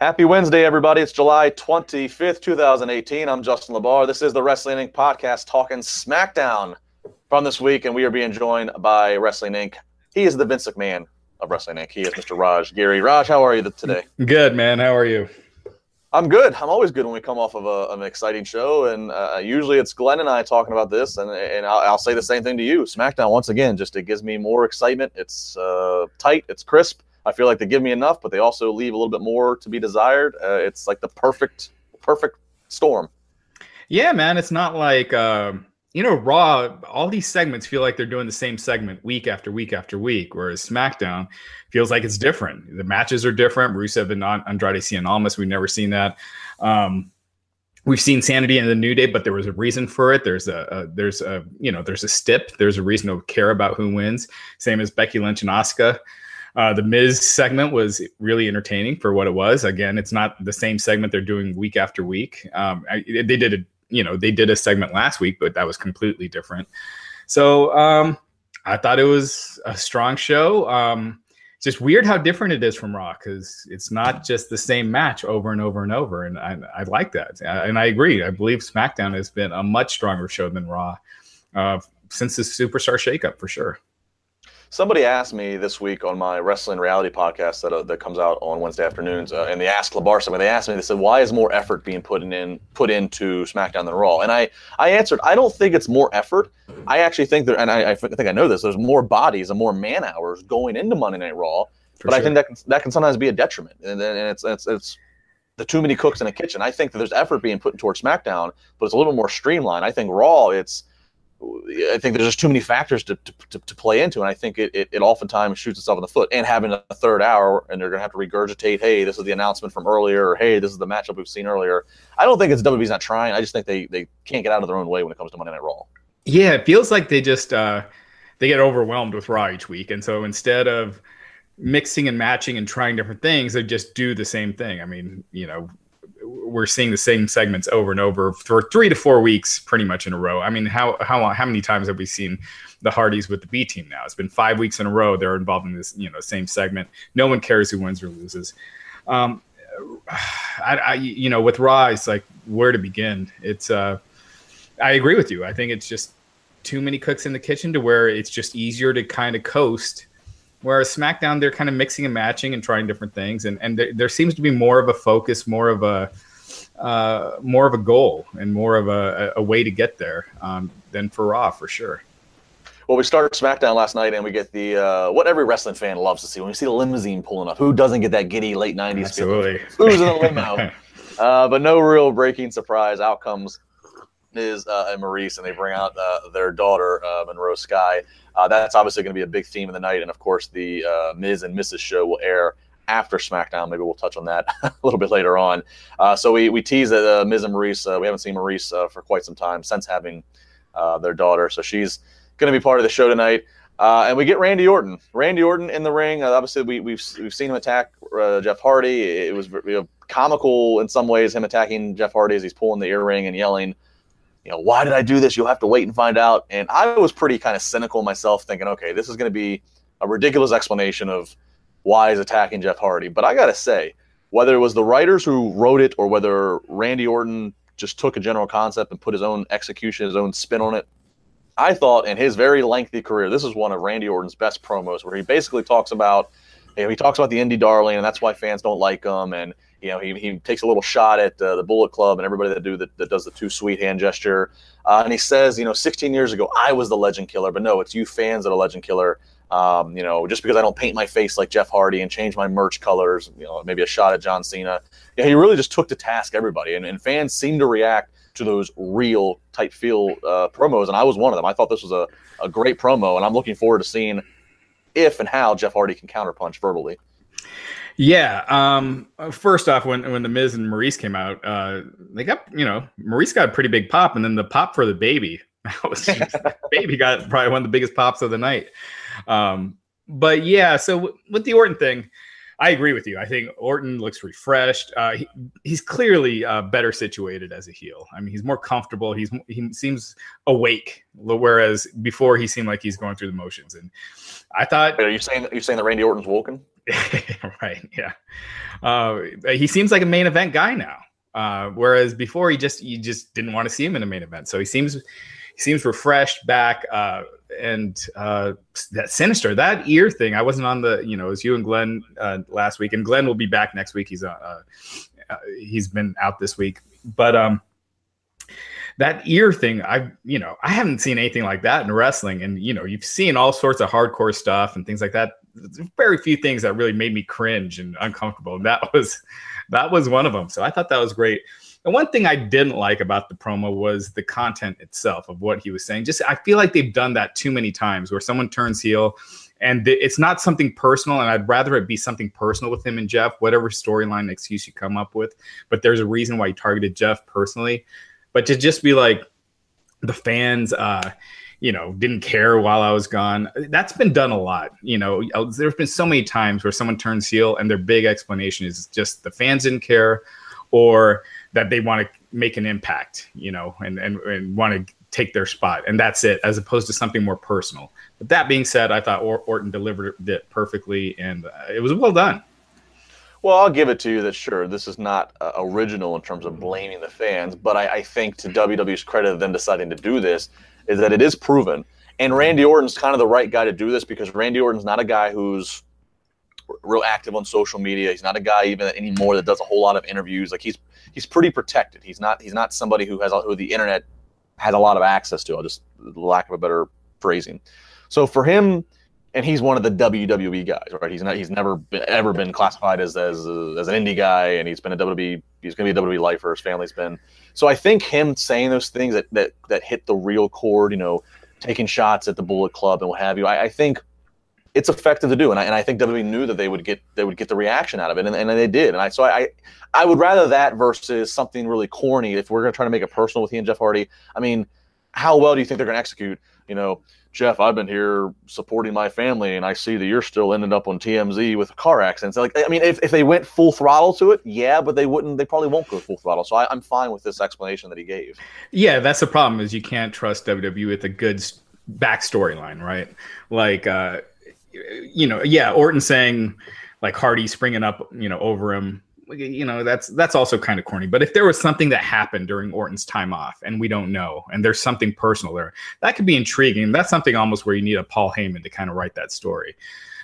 Happy Wednesday, everybody. It's July 25th, 2018. I'm Justin LaBar. This is the Wrestling Inc. podcast talking SmackDown from this week, and we are being joined by Wrestling Inc. He is the Vince McMahon of Wrestling Inc. He is Mr. Raj Giri. Raj, how are you today? Good, man. How are you? I'm good. I'm always good when we come off of a, an exciting show, and uh, usually it's Glenn and I talking about this, and and I'll, I'll, say the same thing to you. SmackDown once again, just it gives me more excitement. It's uh, tight, it's crisp. I feel like they give me enough, but they also leave a little bit more to be desired. Uh, it's like the perfect, perfect storm. Yeah, man. It's not like um, you know Raw. All these segments feel like they're doing the same segment week after week after week, whereas SmackDown feels like it's different. The matches are different. Rusev and Andrade Cien Almas. We've never seen that. Um, we've seen sanity in the new day but there was a reason for it there's a, a, there's a you know there's a stip there's a reason to care about who wins same as becky lynch and asuka uh, the Miz segment was really entertaining for what it was. Again, it's not the same segment they're doing week after week. Um, I, they did a you know they did a segment last week, but that was completely different. So um, I thought it was a strong show. Um, just weird how different it is from Raw because it's not just the same match over and over and over, and I, I like that. And I agree. I believe SmackDown has been a much stronger show than Raw uh, since the Superstar shakeup for sure. Somebody asked me this week on my wrestling reality podcast that uh, that comes out on Wednesday afternoons, uh, and they asked Labar something. They asked me, they said, "Why is more effort being put in put into SmackDown than Raw?" And I I answered, I don't think it's more effort. I actually think that, and I, I think I know this. There's more bodies and more man hours going into Monday Night Raw, For but sure. I think that can, that can sometimes be a detriment, and, and it's it's it's the too many cooks in a kitchen. I think that there's effort being put towards SmackDown, but it's a little more streamlined. I think Raw, it's I think there's just too many factors to, to, to play into, and I think it, it, it, oftentimes shoots itself in the foot. And having a third hour, and they're going to have to regurgitate, hey, this is the announcement from earlier, or hey, this is the matchup we've seen earlier. I don't think it's WWE's not trying. I just think they they can't get out of their own way when it comes to Monday Night Raw. Yeah, it feels like they just uh, they get overwhelmed with Raw each week, and so instead of mixing and matching and trying different things, they just do the same thing. I mean, you know, we're seeing the same segments over and over for three to four weeks, pretty much in a row. I mean, how how how many times have we seen the Hardys with the B team now? It's been five weeks in a row. They're involved in this, you know, same segment. No one cares who wins or loses. Um, I, I, you know, with Raw, it's like where to begin. It's, uh, I agree with you. I think it's just too many cooks in the kitchen to where it's just easier to kind of coast Whereas SmackDown, they're kind of mixing and matching and trying different things, and and there, there seems to be more of a focus, more of a uh, more of a goal, and more of a, a way to get there um, than for Raw for sure. Well, we started SmackDown last night, and we get the uh, what every wrestling fan loves to see when we see the limousine pulling up. Who doesn't get that giddy late '90s Absolutely. feeling? Who's in the limo? uh, but no real breaking surprise outcomes is uh, and Maryse, and they bring out uh, their daughter uh, Monroe Sky. Uh, that's obviously going to be a big theme of the night, and of course, the uh, Miz and Mrs. show will air after SmackDown. Maybe we'll touch on that a little bit later on. Uh, so we we tease that Miz and Maryse. we haven't seen Maryse for quite some time since having their daughter, so she's going to be part of the show tonight. Uh, and we get Randy Orton. Randy Orton in the ring. Uh, obviously, we, have we've, we've seen him attack uh, Jeff Hardy. It was you know, comical in some ways, him attacking Jeff Hardy as he's pulling the earring and yelling, you know, why did I do this? You'll have to wait and find out. And I was pretty kind of cynical myself, thinking, okay, this is going to be a ridiculous explanation of why he's attacking Jeff Hardy. But I got to say, whether it was the writers who wrote it or whether Randy Orton just took a general concept and put his own execution, his own spin on it, I thought in his very lengthy career, this is one of Randy Orton's best promos where he basically talks about, you know, he talks about the indie darling and that's why fans don't like him. And you know, he, he takes a little shot at uh, the Bullet Club and everybody that do that, that does the too sweet hand gesture. Uh, and he says, you know, 16 years ago, I was the legend killer, but no, it's you fans that are legend killer. Um, you know, just because I don't paint my face like Jeff Hardy and change my merch colors, you know, maybe a shot at John Cena. Yeah, he really just took to task everybody, and, and fans seem to react to those real type feel uh, promos, and I was one of them. I thought this was a, a great promo, and I'm looking forward to seeing if and how Jeff Hardy can counterpunch verbally. Yeah. Um, first off, when when the Miz and Maryse came out, uh, they got you know Maryse got a pretty big pop, and then the pop for the baby, was just, baby got probably one of the biggest pops of the night. Um, but yeah, so with the Orton thing, I agree with you. I think Orton looks refreshed. Uh, he, he's clearly uh, better situated as a heel. I mean, he's more comfortable. He's he seems awake, whereas before he seemed like he's going through the motions. And I thought, Wait, are you saying are you saying that Randy Orton's woken? right. Yeah. Uh, he seems like a main event guy now. Uh, whereas before he just you just didn't want to see him in a main event. So he seems he seems refreshed back. Uh, and uh, that sinister that ear thing. I wasn't on the you know it was you and Glenn uh, last week, and Glenn will be back next week. He's uh, uh he's been out this week, but um that ear thing i you know i haven't seen anything like that in wrestling and you know you've seen all sorts of hardcore stuff and things like that very few things that really made me cringe and uncomfortable and that was that was one of them. So i thought that was great. And one thing i didn't like about the promo was the content itself of what he was saying. Just i feel like they've done that too many times where someone turns heel and it's not something personal and i'd rather it be something personal with him and jeff whatever storyline excuse you come up with but there's a reason why you targeted jeff personally. But to just be like the fans, uh, you know, didn't care while I was gone. That's been done a lot. You know, there's been so many times where someone turns heel and their big explanation is just the fans didn't care or that they want to make an impact, you know, and, and, and want to take their spot. And that's it, as opposed to something more personal. But that being said, I thought or- Orton delivered it perfectly and uh, it was well done. Well, I'll give it to you that sure, this is not uh, original in terms of blaming the fans, but I, I, think to WWE's credit of them deciding to do this is that it is proven. And Randy Orton's kind of the right guy to do this because Randy Orton's not a guy who's real active on social media. He's not a guy even anymore that does a whole lot of interviews. Like he's he's pretty protected. He's not he's not somebody who has who the internet has a lot of access to. I'll just lack of a better phrasing. So for him and he's one of the WWE guys, right? He's not he's never been, ever been classified as as as an indie guy, and he's been a WWE. He's going to be a WWE lifer. His family's been. So I think him saying those things that that that hit the real chord, you know, taking shots at the Bullet Club and what have you. I, I think it's effective to do, and I, and I think WWE knew that they would get they would get the reaction out of it, and, and they did. And I so I I would rather that versus something really corny. If we're going to try to make it personal with he and Jeff Hardy, I mean, how well do you think they're going to execute? You know Jeff, I've been here supporting my family, and I see that you're still ending up on TMZ with car accidents. Like, I mean, if, if they went full throttle to it, yeah, but they wouldn't. They probably won't go full throttle. So I, am fine with this explanation that he gave. Yeah, that's the problem is you can't trust WWE with a good backstory line, right? Like, uh, you know, yeah, Orton saying like Hardy springing up, you know, over him you know that's that's also kind of corny but if there was something that happened during orton's time off and we don't know and there's something personal there that could be intriguing that's something almost where you need a paul heyman to kind of write that story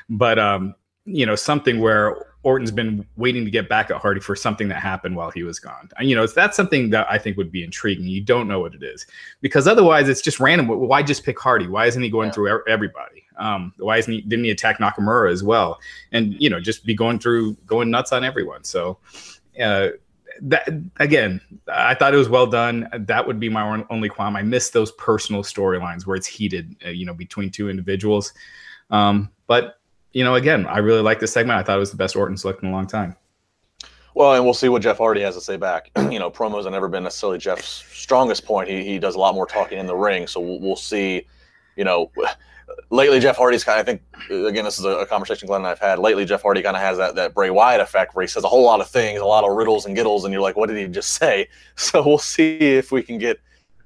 but um you know something where Orton's been waiting to get back at Hardy for something that happened while he was gone. And, you know, it's that's something that I think would be intriguing. You don't know what it is because otherwise it's just random. Why just pick Hardy? Why isn't he going yeah. through everybody? Um, why isn't he? Didn't he attack Nakamura as well? And you know, just be going through, going nuts on everyone. So. Uh, that again, I thought it was well done. That would be my only qualm. I miss those personal storylines where it's heated, uh, you know, between two individuals. Um, but you know, again, I really like this segment. I thought it was the best Orton select in a long time. Well, and we'll see what Jeff Hardy has to say back. you know, promos have never been necessarily Jeff's strongest point. He, he does a lot more talking in the ring, so we'll, we'll see. You know, lately Jeff Hardy's kind of, I think, again, this is a, conversation Glenn and I've had. Lately, Jeff Hardy kind of has that, that Bray Wyatt effect where he says a whole lot of things, a lot of riddles and giddles, and you're like, what did he just say? So we'll see if we can get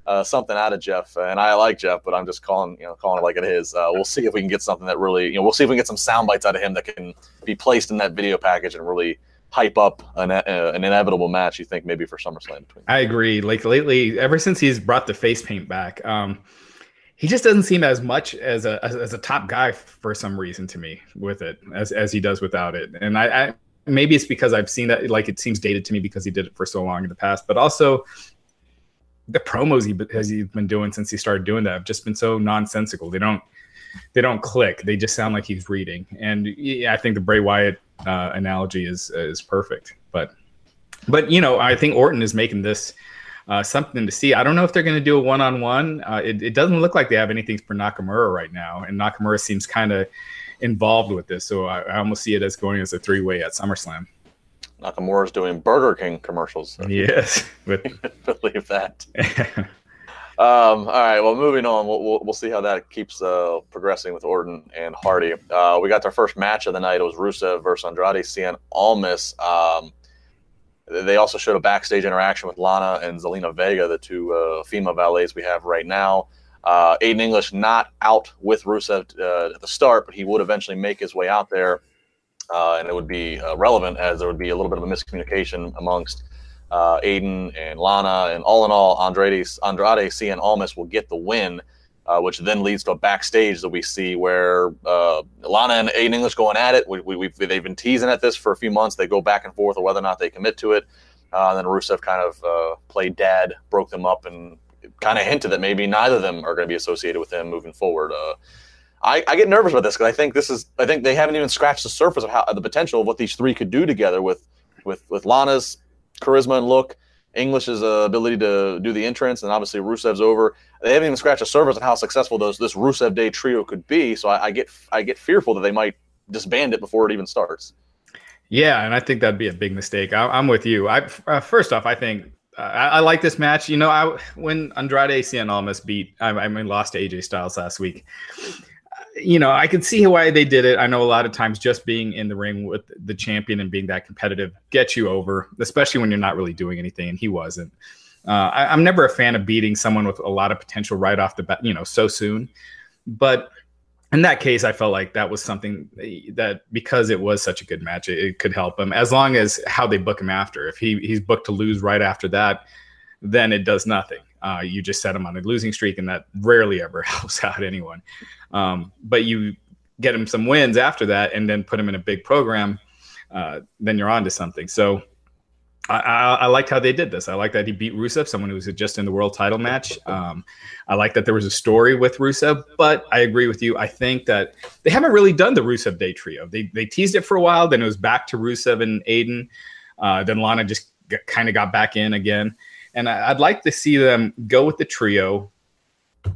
uh, something out of Jeff. And I like Jeff, but I'm just calling, you know, calling it like it is. Uh, we'll see if we can get something that really, you know, we'll see if we can get some sound bites out of him that can be placed in that video package and really hype up an, uh, an inevitable match. You think maybe for SummerSlam between. I agree. Like lately, ever since he's brought the face paint back, um, he just doesn't seem as much as a as, a top guy for some reason to me with it as as he does without it. And I, I maybe it's because I've seen that like it seems dated to me because he did it for so long in the past, but also the promos he has he been doing since he started doing that have just been so nonsensical. They don't they don't click. They just sound like he's reading. And yeah, I think the Bray Wyatt uh, analogy is is perfect. But but you know, I think Orton is making this uh, something to see. I don't know if they're going to do a one on one. It doesn't look like they have anything for Nakamura right now, and Nakamura seems kind of involved with this. So I, I almost see it as going as a three way at SummerSlam. Nakamura's doing Burger King commercials. Yes, believe that. um, all right, well, moving on, we'll, we'll, we'll see how that keeps uh, progressing with Orton and Hardy. Uh, we got their first match of the night. It was Rusev versus Andrade Cien Almas. Um, they also showed a backstage interaction with Lana and Zelina Vega, the two uh, female valets we have right now. Uh, Aiden English not out with Rusev uh, at the start, but he would eventually make his way out there. uh, and it would be uh, relevant as there would be a little bit of a miscommunication amongst uh, Aiden and Lana, and all in all, Andrade, Andrade Cien Almas will get the win, uh, which then leads to a backstage that we see where uh, Lana and Aiden English going at it. We, we, they've been teasing at this for a few months. They go back and forth on whether or not they commit to it. Uh, then Rusev kind of uh, played dad, broke them up, and kind of hinted that maybe neither of them are going to be associated with him moving forward. Uh, I, I, get nervous about this because I think this is I think they haven't even scratched the surface of how the potential of what these three could do together with with with Lana's charisma and look, English's uh, ability to do the entrance, and obviously Rusev's over. They haven't even scratched the surface of how successful those this Rusev Day trio could be. So I, I get I get fearful that they might disband it before it even starts. Yeah, and I think that'd be a big mistake. I, am with you. I uh, first off, I think uh, I, I, like this match. You know, I when Andrade Cien Almas beat, I, I mean, lost to AJ Styles last week you know, I can see why they did it. I know a lot of times just being in the ring with the champion and being that competitive gets you over, especially when you're not really doing anything, and he wasn't. Uh, I, am never a fan of beating someone with a lot of potential right off the bat, you know, so soon. But in that case, I felt like that was something that because it was such a good match, it, it could help him as long as how they book him after. If he he's booked to lose right after that, then it does nothing. Uh, you just set them on a losing streak, and that rarely ever helps out anyone. Um, but you get them some wins after that, and then put them in a big program, uh, then you're on to something. So I, I, I, liked how they did this. I like that he beat Rusev, someone who was just in the world title match. Um, I like that there was a story with Rusev, but I agree with you. I think that they haven't really done the Rusev Day trio. They they teased it for a while, then it was back to Rusev and Aiden. Uh, then Lana just kind of got back in again. And I, would like to see them go with the trio,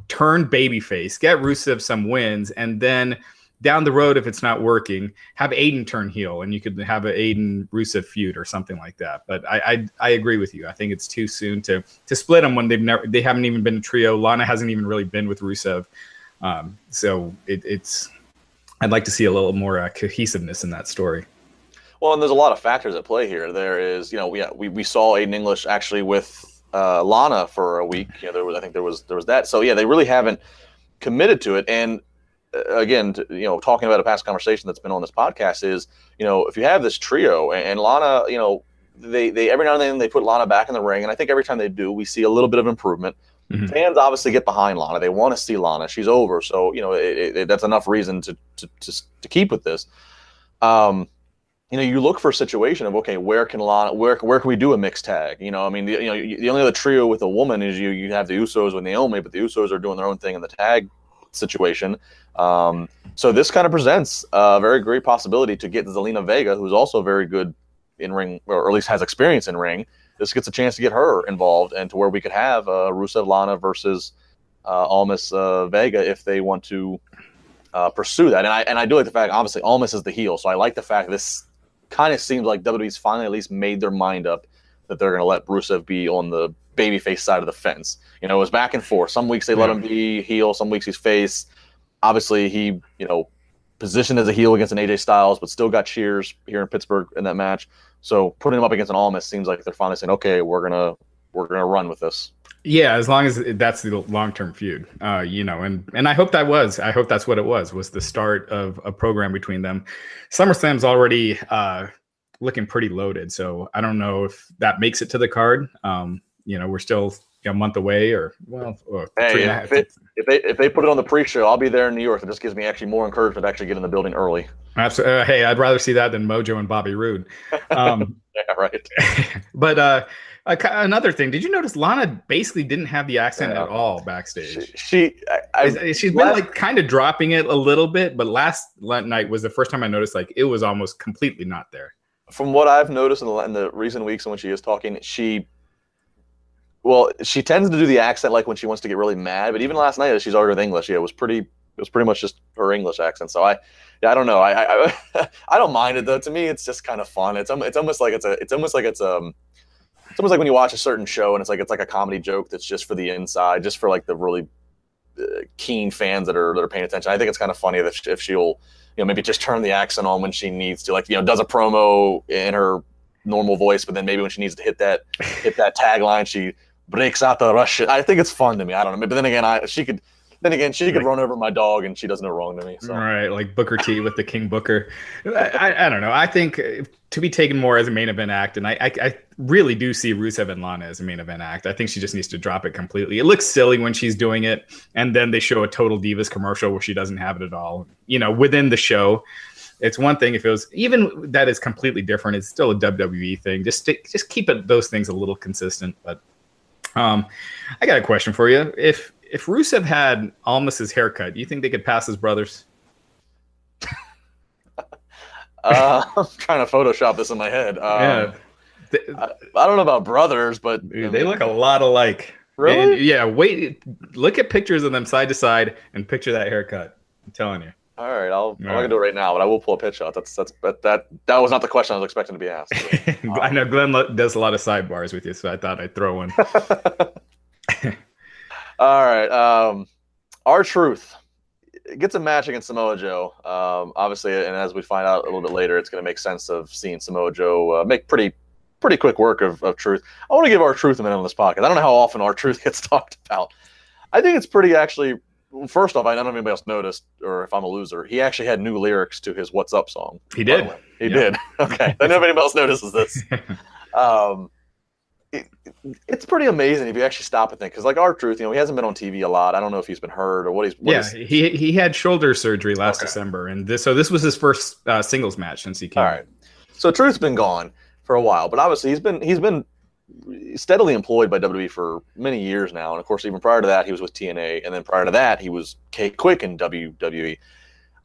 turn babyface, get Rusev some wins, and then down the road, if it's not working, have Aiden turn heel, and you could have an Aiden Rusev feud or something like that. But I, I, I agree with you. I think it's too soon to to split them when they've never they haven't even been a trio. Lana hasn't even really been with Rusev, um, so it, it's. I'd like to see a little more uh, cohesiveness in that story. Well, and there's a lot of factors at play here. There is, you know, we we, we saw Aiden English actually with uh, Lana for a week. You know, there was I think there was there was that. So yeah, they really haven't committed to it. And uh, again, to, you know, talking about a past conversation that's been on this podcast is, you know, if you have this trio and, and Lana, you know, they they every now and then they put Lana back in the ring, and I think every time they do, we see a little bit of improvement. Mm-hmm. Fans obviously get behind Lana; they want to see Lana. She's over, so you know it, it, that's enough reason to, to to to keep with this. Um, you know, you look for a situation of okay, where can Lana, where where can we do a mixed tag? You know, I mean, the, you know, the only other trio with a woman is you you have the Usos with Naomi, but the Usos are doing their own thing in the tag situation. Um, so this kind of presents a very great possibility to get Zelina Vega, who's also very good in ring, or at least has experience in ring. This gets a chance to get her involved, and to where we could have uh, Rusev Lana versus uh, Almas uh, Vega if they want to uh, pursue that. And I and I do like the fact, obviously, Almas is the heel, so I like the fact this kind of seems like WWE's finally at least made their mind up that they're going to let Rusev be on the babyface side of the fence. You know, it was back and forth. Some weeks they let him be heel, some weeks he's face. Obviously, he, you know, positioned as a heel against an AJ Styles, but still got cheers here in Pittsburgh in that match. So putting him up against an Almas seems like they're finally saying, okay, we're gonna we're gonna run with this. Yeah, as long as that's the long term feud, uh, you know, and and I hope that was, I hope that's what it was, was the start of a program between them. SummerSlam's already uh, looking pretty loaded, so I don't know if that makes it to the card. Um, you know, we're still a month away, or well, or hey, if, it, if, they if they put it on the pre-show, I'll be there in New York. It just gives me actually more encouragement to actually get in the building early. Absolutely. Uh, hey, I'd rather see that than Mojo and Bobby Roode. Um, yeah, right. but uh, uh, another thing, did you notice Lana basically didn't have the accent yeah. at all backstage? She, she I, she's been last, like kind of dropping it a little bit, but last night was the first time I noticed like it was almost completely not there. From what I've noticed in the, in the recent weeks when she is talking, she well, she tends to do the accent like when she wants to get really mad. But even last night, as she's arguing English, yeah, it was pretty. It was pretty much just her English accent. So I, yeah, I don't know. I, I, I don't mind it though. To me, it's just kind of fun. It's it's almost like it's a. It's almost like it's um it's almost like when you watch a certain show and it's like it's like a comedy joke that's just for the inside, just for like the really uh, keen fans that are that are paying attention. I think it's kind of funny that if she'll you know maybe just turn the accent on when she needs to, like you know does a promo in her normal voice, but then maybe when she needs to hit that hit that tagline, she breaks out the Russian. I think it's fun to me. I don't know, but then again, I she could then again, she could run over my dog, and she does no wrong to me. So. Right, like Booker T with the King Booker. I, I, don't know. I think to be taken more as a main event act, and I, I, I really do see Rusev and Lana as a main event act. I think she just needs to drop it completely. It looks silly when she's doing it, and then they show a Total Divas commercial where she doesn't have it at all. You know, within the show. It's one thing if it was even that is completely different. It's still a WWE thing. Just stick, just keep it those things a little consistent. But um, I got a question for you. If if Rusev had Almas's haircut, do you think they could pass as brothers? uh, I'm trying to Photoshop this in my head. Um, yeah. I, I, don't know about brothers, but Dude, they look a lot alike. Really? And yeah. Wait. Look at pictures of them side to side and picture that haircut. I'm telling you. All right, I'll, All I'm not gonna do it right now, but I will pull a pitch shot. That's that's but that that was not the question I was expecting to be asked. um, I know Glenn does a lot of sidebars with you, so I thought I'd throw one. All right. Um, R-Truth gets a match against Samoa Joe. Um, obviously, and as we find out a little bit later, it's going to make sense of seeing Samoa Joe uh, make pretty pretty quick work of, of truth. I want to give R-Truth a minute on this podcast. I don't know how often our truth gets talked about. I think it's pretty actually. First off, I don't know if anybody else noticed, or if I'm a loser. He actually had new lyrics to his "What's Up" song. He did. He yeah. did. Okay. I don't know if anybody else notices this. Um, it, it's pretty amazing if you actually stop and think because like R-Truth you know he hasn't been on tv a lot. I don't know if he's been hurt or what he's what yeah he he had shoulder surgery last okay. december and this so this was his first uh, singles match since he came. All right. So truth's been gone for a while but obviously he's been he's been steadily employed by WWE for many years now and of course even prior to that he was with TNA and then prior to that he was K-Kwik in WWE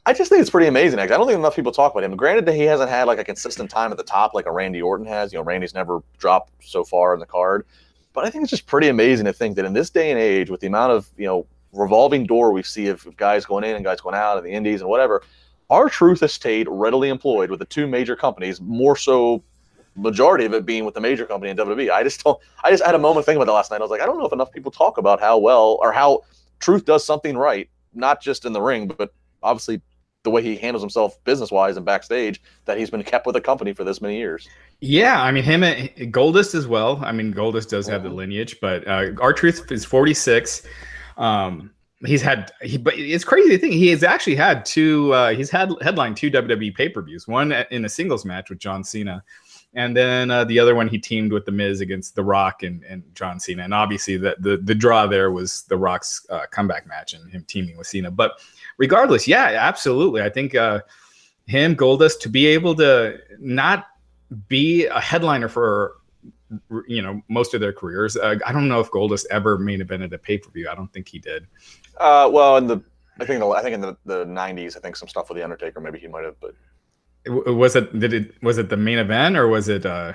I just think it's pretty amazing. I don't think enough people talk about him. Granted that he hasn't had like a consistent time at the top like a Randy Orton has. You know, Randy's never dropped so far in the card. But I think it's just pretty amazing to think that in this day and age, with the amount of, you know, revolving door we see of guys going in and guys going out and the indies and whatever, R-Truth has stayed readily employed with the two major companies, more so majority of it being with the major company in WWE. I just don't I just had a moment thinking about that last night. I was like, I don't know if enough people talk about how well or how Truth does something right, not just in the ring, but obviously the way he handles himself business wise and backstage that he's been kept with the company for this many years. Yeah, I mean him and Goldust as well. I mean Goldust does have the lineage, but uh, R-Truth is 46. Um, he's had he, but it's crazy thing. he has actually had two. Uh, he's had headline two WWE pay per views. One in a singles match with John Cena, and then uh, the other one he teamed with the Miz against The Rock and, and John Cena. And obviously the the, the draw there was The Rock's uh, comeback match and him teaming with Cena. But regardless, yeah, absolutely. I think uh, him, Goldust, to be able to not be a headliner for you know most of their careers. Uh, I don't know if Goldust ever main evented a pay per view. I don't think he did. Uh, well, in the I think the, I think in the, the '90s, I think some stuff with the Undertaker, maybe he might have, but was it did it was it the main event or was it? uh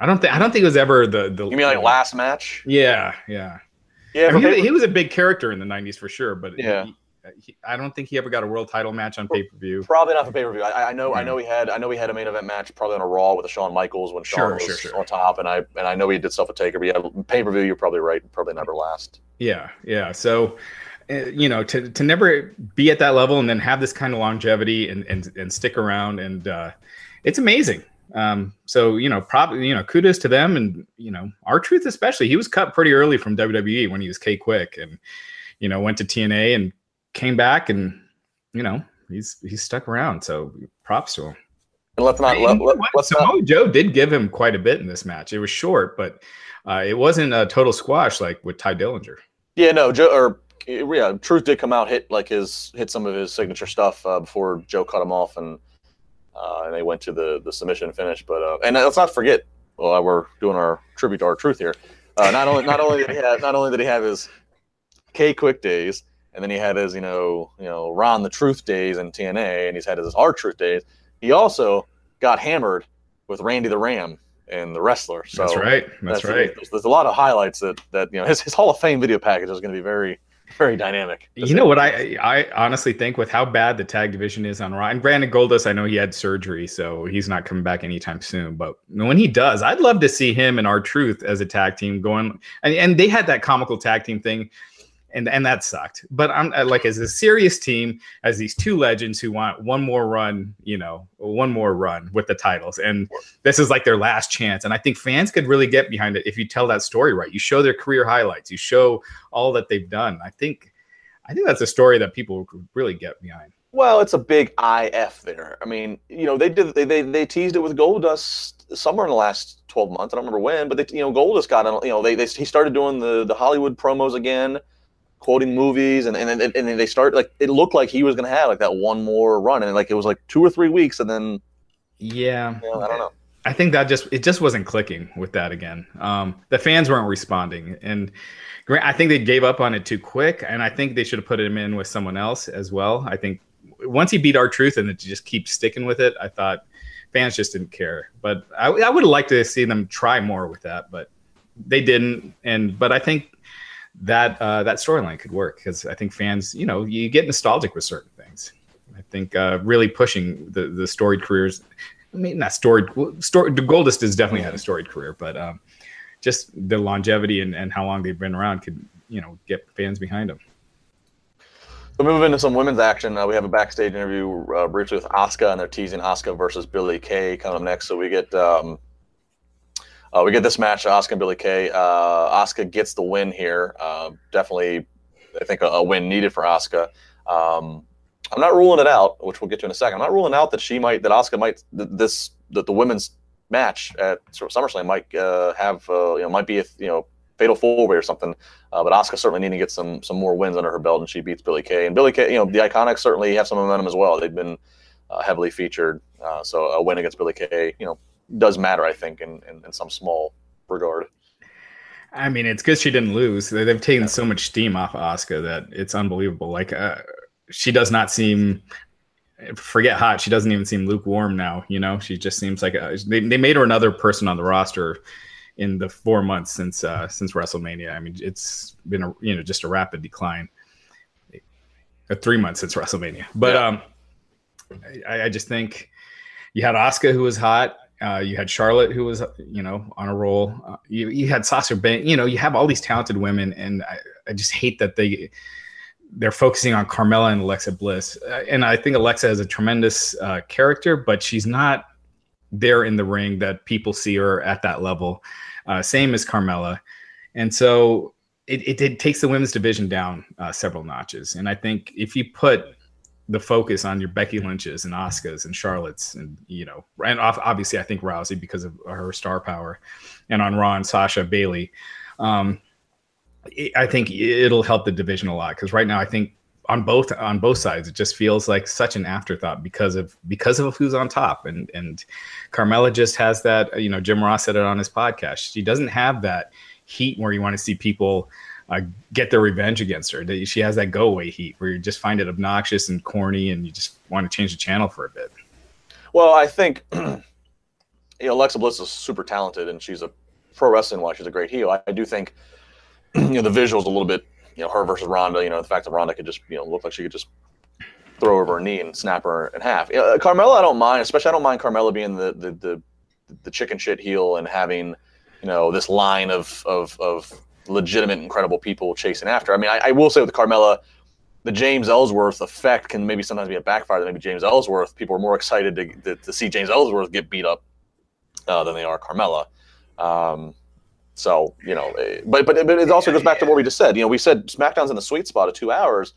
I don't think I don't think it was ever the the. You mean like last match? Yeah, yeah, yeah. I mean, he, he, was a big character in the '90s for sure, but yeah. He, he, I don't think he ever got a world title match on pay per view. Probably not for pay per view. I, I, know. I know he had. I know he had a main event match probably on a Raw with a Shawn Michaels when Shawn sure, was sure, sure. on top, and I and I know he did stuff with Taker. But yeah, pay per view. You're probably right. Probably never last. Yeah, yeah. So, uh, you know, to to never be at that level and then have this kind of longevity and and and stick around and uh, it's amazing. Um, so you know, probably you know, kudos to them, and you know, R-Truth especially. He was cut pretty early from WWE when he was K-Kwik, and you know, went to TNA and came back, and you know, he's he's stuck around. So props to him. And let's not let, let, let's Samoa not. Joe did give him quite a bit in this match. It was short, but uh, it wasn't a total squash like with Tye Dillinger. Yeah, no, Joe or yeah, Truth did come out hit like his hit some of his signature stuff uh, before Joe cut him off, and uh, and they went to the the submission finish. But uh, and let's not forget, well, we're doing our tribute to R-Truth here. Uh, not only not only did he have not only did he have his K-Kwik days, and then he had his you know you know Ron the Truth days in TNA, and he's had his R-Truth days. He also got hammered with Randy the Ram and the wrestler. So that's right. That's, that's right. There's, there's, a lot of highlights that that you know his, his Hall of Fame video package is going to be very very dynamic. You know what I I honestly think with how bad the tag division is on Raw, and granted Goldust, I know he had surgery, so he's not coming back anytime soon. But when he does, I'd love to see him and R-Truth as a tag team going. And, and they had that comical tag team thing and and that sucked. But I'm uh, like as a serious team, as these two legends who want one more run, you know, one more run with the titles, and this is like their last chance. And I think fans could really get behind it if you tell that story right. You show their career highlights, you show all that they've done. I think. I think that's a story that people could really get behind. Well, it's a big IF there. I mean, you know, they did they they, they teased it with Goldust somewhere in the last 12 months. I don't remember when, but they, you know, Goldust got. You know, they, they he started doing the the Hollywood promos again, quoting movies, and and and, and they start like it looked like he was going to have like that one more run, and like it was like two or three weeks, and then yeah, you know, I don't know. I think that just it just wasn't clicking with that again. Um, the fans weren't responding, and Grant, I think they gave up on it too quick. And I think they should have put him in with someone else as well. I think once he beat R-Truth and it just keeps sticking with it, I thought fans just didn't care. But I, I would have liked to see them try more with that, but they didn't. And but I think that uh, that storyline could work because I think fans, you know, you get nostalgic with certain things. I think uh, really pushing the the storied careers I mean, not storied. Story, the Goldust has definitely had a storied career, but um, just the longevity and, and how long they've been around could you know get fans behind them. So moving into some women's action, uh, we have a backstage interview uh, briefly with Asuka, and they're teasing Asuka versus Billie Kay coming up next. So we get um, uh, we get this match, Asuka and Billie Kay. Uh, Asuka gets the win here. Uh, definitely, I think a, a, win needed for Asuka. Um, I'm not ruling it out, which we'll get to in a second. I'm not ruling out that she might, that Asuka might, this, that the women's match at SummerSlam might uh, have, uh, you know, might be a, you know, fatal four way or something. Uh, but Asuka certainly needing to get some some more wins under her belt, and she beats Billie Kay. And Billie Kay, you know, the Iconics certainly have some momentum as well. They've been uh, heavily featured, uh, so a win against Billie Kay, you know, does matter, I think, in, in, in some small regard. I mean, it's good she didn't lose. They've taken so much steam off of Asuka that it's unbelievable. Like, uh, she does not seem forget hot. She doesn't even seem lukewarm now. You know, she just seems like a, they, they made her another person on the roster in the four months since uh, since WrestleMania. I mean, it's been a you know just a rapid decline. Uh, three months since WrestleMania, but yeah. um, I, I, just think you had Asuka who was hot. Uh, you had Charlotte who was you know on a roll. Uh, you you had Sasha Banks. You know, you have all these talented women, and I, I just hate that they they're focusing on Carmella and Alexa Bliss, uh, and I think Alexa has a tremendous uh, character, but she's not there in the ring that people see her at that level. Uh, same as Carmella, and so it, it, it takes the women's division down uh, several notches. And I think if you put the focus on your Becky Lynch's and Asukas and Charlotte's and you know, and obviously I think Rousey because of her star power, and on Ron, Sasha, Bayley, Um, I think it'll help the division a lot because right now I think on both on both sides it just feels like such an afterthought because of because of who's on top. And and Carmella just has that you know Jim Ross said it on his podcast. She doesn't have that heat where you want to see people uh, get their revenge against her she has that go away heat where you just find it obnoxious and corny and you just want to change the channel for a bit. Well, I think you know Alexa Bliss is super talented and she's a pro wrestling wise she's a great heel. I, I do think you know the visuals a little bit you know her versus Ronda. You know the fact that Ronda could just you know look like she could just throw over her knee and snap her in half. You know, Carmella, I don't mind, especially I don't mind Carmella being the the the, the chicken shit heel and having you know this line of of of legitimate, incredible people chasing after. I mean, I, I will say with Carmella, the James Ellsworth effect can maybe sometimes be a backfire. That maybe James Ellsworth, people are more excited to, to, to see James Ellsworth get beat up uh, than they are Carmella. Um, so you know, eh, but but but it also goes back to what we just said. You know, we said SmackDown's in the sweet spot of two hours.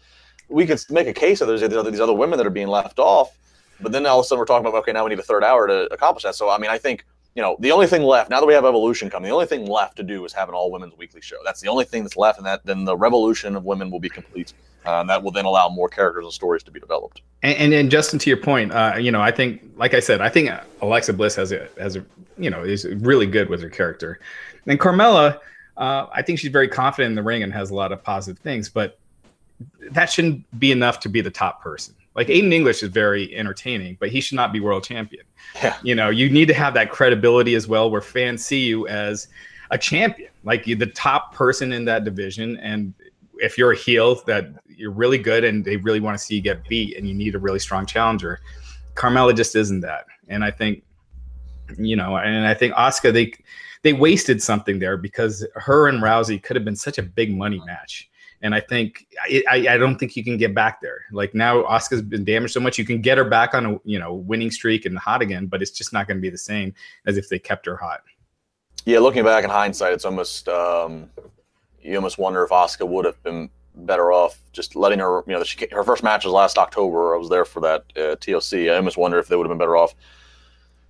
We could make a case that there's these other women that are being left off, but then all of a sudden we're talking about okay, now we need a third hour to accomplish that. So I mean, I think you know the only thing left now that we have Evolution coming, the only thing left to do is have an all women's weekly show. That's the only thing that's left, and that then the revolution of women will be complete. Uh, and that will then allow more characters and stories to be developed. And, and, and Justin, to your point, uh, you know, I think, like I said, I think Alexa Bliss has a has a you know is really good with her character, and Carmella uh, I think she's very confident in the ring and has a lot of positive things, but that shouldn't be enough to be the top person. Like Aiden English is very entertaining, but he should not be world champion. Yeah. You know, you need to have that credibility as well, where fans see you as a champion, like you're the top person in that division. And if you're a heel, that you're really good and they really want to see you get beat, and you need a really strong challenger. Carmella just isn't that, and I think, you know, and I think Asuka they they wasted something there because her and Rousey could have been such a big money match. And I think I, I don't think you can get back there. Like now, Asuka's been damaged so much, you can get her back on a you know winning streak and hot again, but it's just not going to be the same as if they kept her hot. Yeah, looking back in hindsight, it's almost um, you almost wonder if Asuka would have been better off just letting her. You know, she her first match was last October. I was there for that uh, TLC. I almost wonder if they would have been better off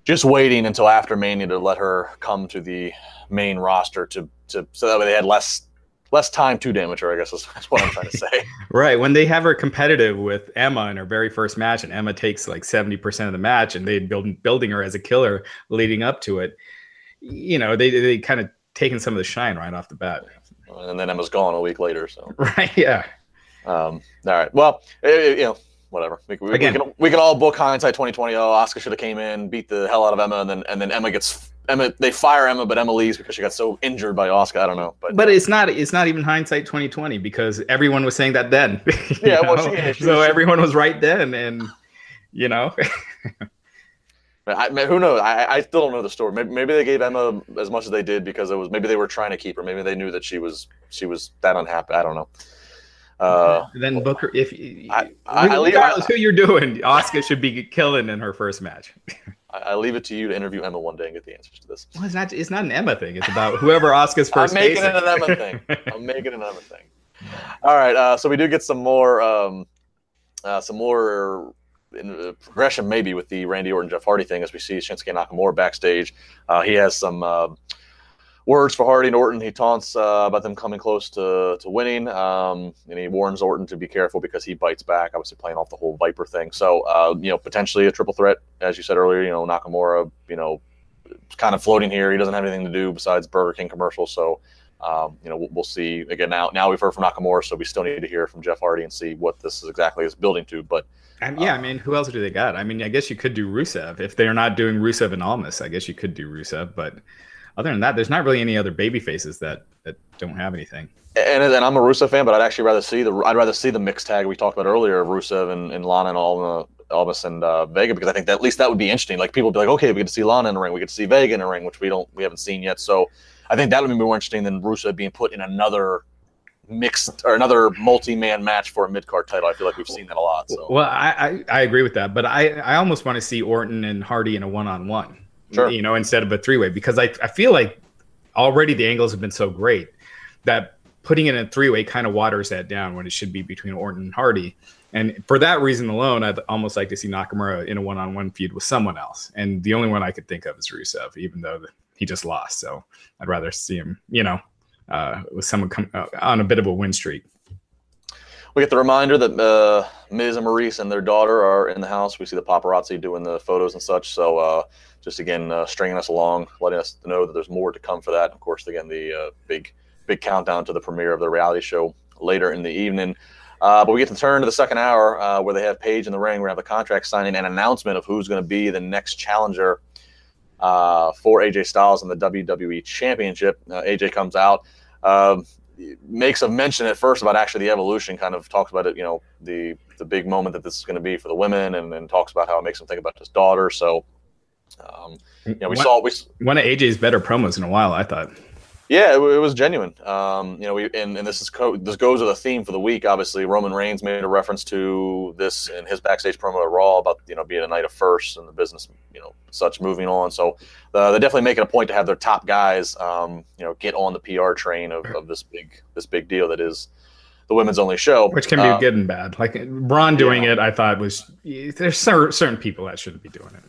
just waiting until after Mania to let her come to the main roster to to so that way they had less less time to damage her. I guess is, is what I'm trying to say. right when they have her competitive with Emma in her very first match, and Emma takes like seventy percent of the match, and they build building her as a killer leading up to it. You know, they they kind of taken some of the shine right off the bat. And then Emma's gone a week later. So right, yeah. Um, all right. Well, it, you know, whatever. We, we, Again, we, can, we can all book hindsight 2020. Oh, Asuka should have came in, beat the hell out of Emma, and then and then Emma gets Emma. They fire Emma, but Emma leaves because she got so injured by Asuka. I don't know, but but it's not it's not even hindsight 2020 because everyone was saying that then. yeah, well, she, yeah, she, so she, everyone was right then, and you know. I, who knows? I, I still don't know the story. Maybe, maybe they gave Emma as much as they did because it was maybe they were trying to keep her. Maybe they knew that she was she was that unhappy. I don't know. Uh, then Booker, if I, I, regardless I, who you're doing, Asuka should be killing in her first match. I, leave it to you to interview Emma one day and get the answers to this. Well, it's not. It's not an Emma thing. It's about whoever Asuka's first. I'm making it an Emma thing. I'm making it an Emma thing. All right. Uh, so we do get some more, um, uh, some more in, uh, progression maybe with the Randy Orton Jeff Hardy thing as we see Shinsuke Nakamura backstage. Uh, he has some uh, words for Hardy and Orton. He taunts uh, about them coming close to, to winning, um, and he warns Orton to be careful because he bites back. Obviously, playing off the whole Viper thing. So, uh, you know, potentially a triple threat, as you said earlier. You know, Nakamura, you know, kind of floating here. He doesn't have anything to do besides Burger King commercials. So, um, you know, we'll, we'll, see. Again, now now we've heard from Nakamura, so we still need to hear from Jeff Hardy and see what this is exactly is building to. But um, yeah, I mean, who else do they got? I mean, I guess you could do Rusev if they're not doing Rusev and Almas. I guess you could do Rusev, but other than that, there's not really any other baby faces that that don't have anything. And, and I'm a Rusev fan, but I'd actually rather see the I'd rather see the mixed tag we talked about earlier of Rusev and, and Lana and Alma, Almas and uh, Vega because I think that at least that would be interesting. Like people would be like, okay, we get to see Lana in a ring, we get to see Vega in a ring, which we don't we haven't seen yet. So I think that would be more interesting than Rusev being put in another mixed or another multi-man match for a mid-card title. I feel like we've seen that a lot. So. Well, I, I, I agree with that, but I, I almost want to see Orton and Hardy in a one-on-one. Sure. You know, instead of a three-way, because I, I feel like already the angles have been so great that putting it in a three-way kind of waters that down when it should be between Orton and Hardy. And for that reason alone, I'd almost like to see Nakamura in a one-on-one feud with someone else. And the only one I could think of is Rusev, even though he just lost. So I'd rather see him, you know, uh, with someone come, uh, on a bit of a win streak. We get the reminder that uh, Miz and Maryse and their daughter are in the house. We see the paparazzi doing the photos and such. So uh, just again, uh, stringing us along, letting us know that there's more to come for that. Of course, again, the uh, big big countdown to the premiere of the reality show later in the evening. Uh, but we get to turn to the second hour uh, where they have Paige in the ring. We have the contract signing and announcement of who's going to be the next challenger uh, for AJ Styles in the WWE Championship. Uh, AJ comes out, uh, makes a mention at first about actually the evolution, kind of talks about it, you know, the the big moment that this is going to be for the women, and then talks about how it makes him think about his daughter. So, um, you know, we one, saw we one of AJ's better promos in a while. I thought. Yeah, it, it was genuine. Um, you know, we and, and this is co- this goes with a theme for the week. Obviously, Roman Reigns made a reference to this in his backstage promo at Raw about you know being a night of first and the business, you know, such moving on. So uh, they're definitely making a point to have their top guys, um, you know, get on the PR train of, of this big this big deal that is the women's only show, which can be uh, good and bad. Like Braun doing yeah. it, I thought was there's certain people that shouldn't be doing it.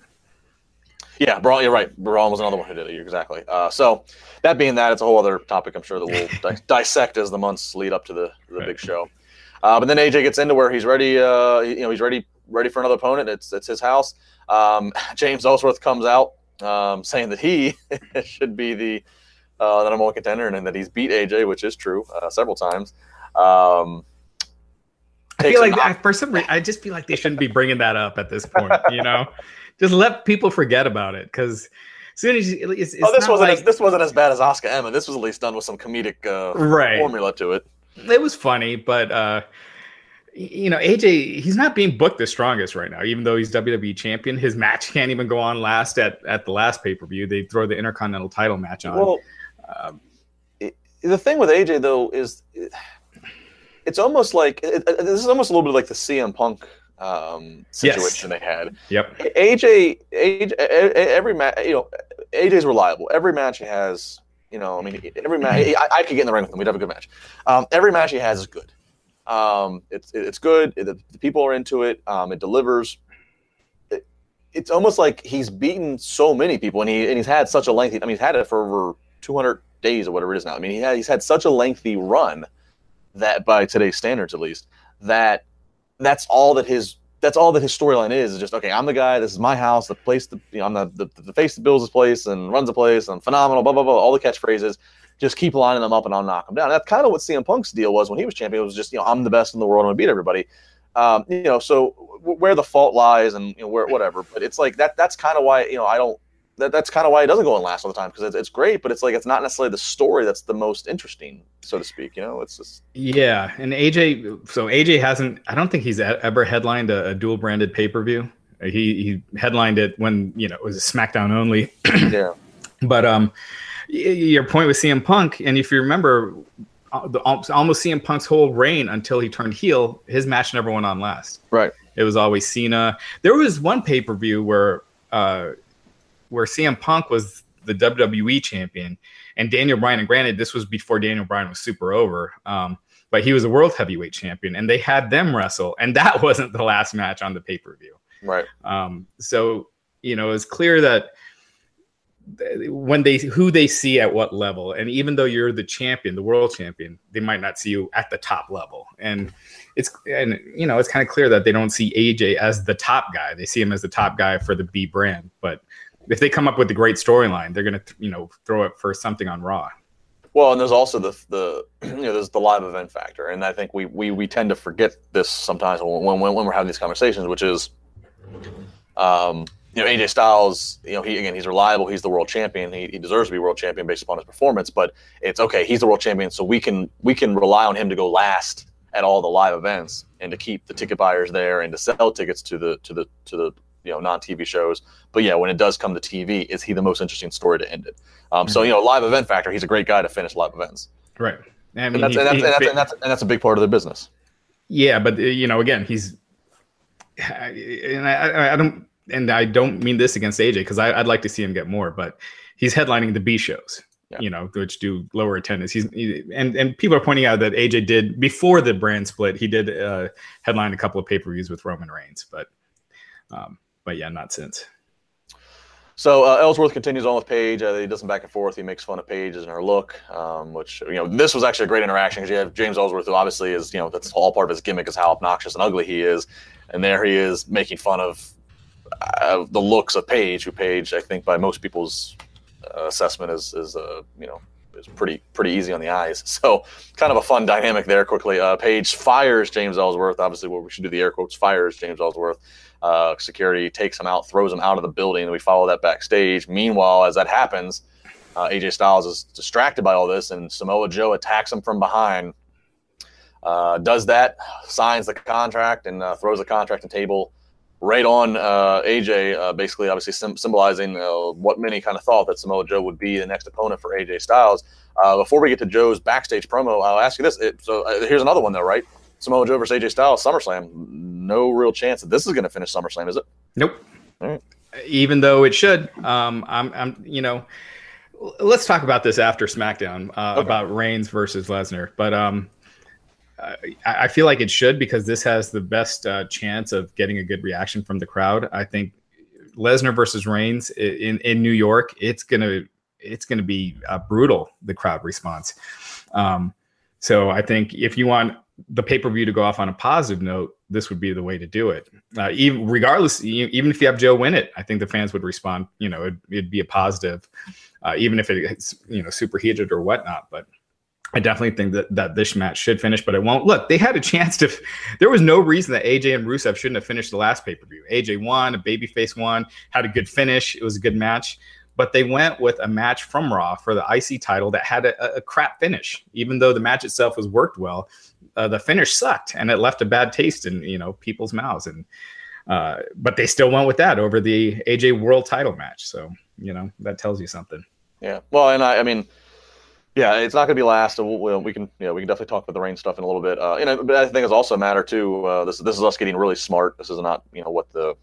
Yeah, Braun, you're right. Braun was another one who did it. Exactly. Uh, so that being that, it's a whole other topic. I'm sure that we'll di- dissect as the months lead up to the the right. big show. Uh, but then AJ gets into where he's ready. Uh, you know, he's ready ready for another opponent. It's it's his house. Um, James Ellsworth comes out um, saying that he should be the uh, the number one contender and that he's beat AJ, which is true uh, several times. Um, I feel like that, for some reason, I just feel like they shouldn't be bringing that up at this point. You know, just let people forget about it because as soon as you, it's, it's oh, this wasn't like, as, this wasn't as bad as Asuka Emma. This was at least done with some comedic uh, right. formula to it. It was funny, but uh, you know, AJ he's not being booked the strongest right now. Even though he's WWE champion, his match can't even go on last at at the last pay per view. They throw the Intercontinental title match on. Well, um, it, the thing with AJ though is. It, it's almost like it, this is almost a little bit like the CM Punk um, situation yes. they had. Yep. AJ, AJ, every match, you know, AJ's reliable. Every match he has, you know, I mean, every match, I, I, could get in the ring with him. We'd have a good match. Um, every match he has is good. Um, it's it's good. It, the people are into it. Um, it delivers. It, it's almost like he's beaten so many people, and he and he's had such a lengthy. I mean, he's had it for over 200 days or whatever it is now. I mean, he had, he's had such a lengthy run that, by today's standards at least, that that's all that his that's all that his storyline is. Is just okay. I'm the guy. This is my house. The place. The, you know, I'm the, the the face that builds this place and runs the place. I'm phenomenal. Blah blah blah. All the catchphrases just keep lining them up and I'll knock them down. That's kind of what CM Punk's deal was when he was champion. It was just, you know, I'm the best in the world. I'm to beat everybody. Um, you know, so where the fault lies and you know, where whatever. But it's like that. That's kind of why you know I don't. That, that's kind of why it doesn't go and last all the time because it's, it's great, but it's like it's not necessarily the story that's the most interesting, so to speak. You know, it's just yeah. And AJ, so AJ hasn't. I don't think he's ever headlined a, a dual branded pay per view. He he headlined it when you know it was a SmackDown only. yeah. But um, your point with CM Punk, and if you remember, uh, the, almost CM Punk's whole reign until he turned heel, his match never went on last. Right. It was always Cena. There was one pay per view where uh, where CM Punk was the WWE champion, and Daniel Bryan. And granted, this was before Daniel Bryan was super over, um, but he was a world heavyweight champion, and they had them wrestle, and that wasn't the last match on the pay per view. Right. Um, so you know, it's clear that when they who they see at what level and even though you're the champion the world champion they might not see you at the top level and it's and you know it's kind of clear that they don't see aj as the top guy they see him as the top guy for the b brand but if they come up with a great storyline they're going to you know throw it for something on raw well and there's also the the you know there's the live event factor and i think we we, we tend to forget this sometimes when, when, when we're having these conversations which is um you know, AJ Styles, you know, he again, he's reliable. He's the world champion. He, he deserves to be world champion based upon his performance. But it's okay. He's the world champion, so we can we can rely on him to go last at all the live events and to keep the ticket buyers there and to sell tickets to the to the to the you know non TV shows. But yeah, when it does come to TV, is he the most interesting story to end it? Um, mm-hmm. So you know, live event factor. He's a great guy to finish live events. Right. I mean, and, that's, and, that's, and, that's, and, that's, and that's a big part of their business. Yeah, but you know, again, he's and I, I don't and I don't mean this against AJ because I'd like to see him get more, but he's headlining the B shows, yeah. you know, which do lower attendance. He's he, and and people are pointing out that AJ did before the brand split. He did uh, headline a couple of pay per views with Roman Reigns, but um, but yeah, not since. So uh, Ellsworth continues on with Paige. Uh, he does some back and forth. He makes fun of Paige and her look, um, which you know this was actually a great interaction because you have James Ellsworth, who obviously is you know that's all part of his gimmick is how obnoxious and ugly he is, and there he is making fun of uh, the looks of Paige, who Paige, I think, by most people's uh, assessment, is is uh, you know is pretty pretty easy on the eyes. So kind of a fun dynamic there. Quickly, uh, Paige fires James Ellsworth. Obviously, what we should do the air quotes fires James Ellsworth. Uh, security takes him out, throws him out of the building, and we follow that backstage. Meanwhile, as that happens, uh, AJ Styles is distracted by all this, and Samoa Joe attacks him from behind. Uh, does that, signs the contract, and uh, throws the contract table right on uh, AJ, uh, basically, obviously sim- symbolizing uh, what many kind of thought that Samoa Joe would be the next opponent for AJ Styles. Before we get to Joe's backstage promo, I'll ask you this. It, so here's another one, though, right? Samoa Joe versus AJ Styles, SummerSlam. No real chance that this is going to finish SummerSlam, is it? Nope. Even though it should, um, I'm, I'm, you know, let's talk about this after SmackDown uh, okay. about Reigns versus Lesnar. But um, I feel like it should because this has the best uh, chance of getting a good reaction from the crowd. I think Lesnar versus Reigns in in New York, it's gonna it's gonna be uh, brutal. The crowd response. Um, so I think if you want the pay per view to go off on a positive note, this would be the way to do it. Uh, even regardless, even if you have Joe win it, I think the fans would respond. You know, it'd, it'd be a positive, uh, even if it's you know super heated or whatnot. But I definitely think that, that this match should finish, but it won't. Look, they had a chance to. There was no reason that AJ and Rusev shouldn't have finished the last pay per view. AJ won, a babyface won, had a good finish. It was a good match, but they went with a match from Raw for the IC title that had a, a crap finish. Even though the match itself was worked well, uh, the finish sucked and it left a bad taste in you know people's mouths. And uh, but they still went with that over the AJ World Title match. So you know that tells you something. Yeah. Well, and I, I mean yeah, it's not going to be last. We'll, we can, you know, we can definitely talk about the rain stuff in a little bit. Uh, you know, but I think it's also a matter too. Uh, this this is us getting really smart. This is not, you know, what the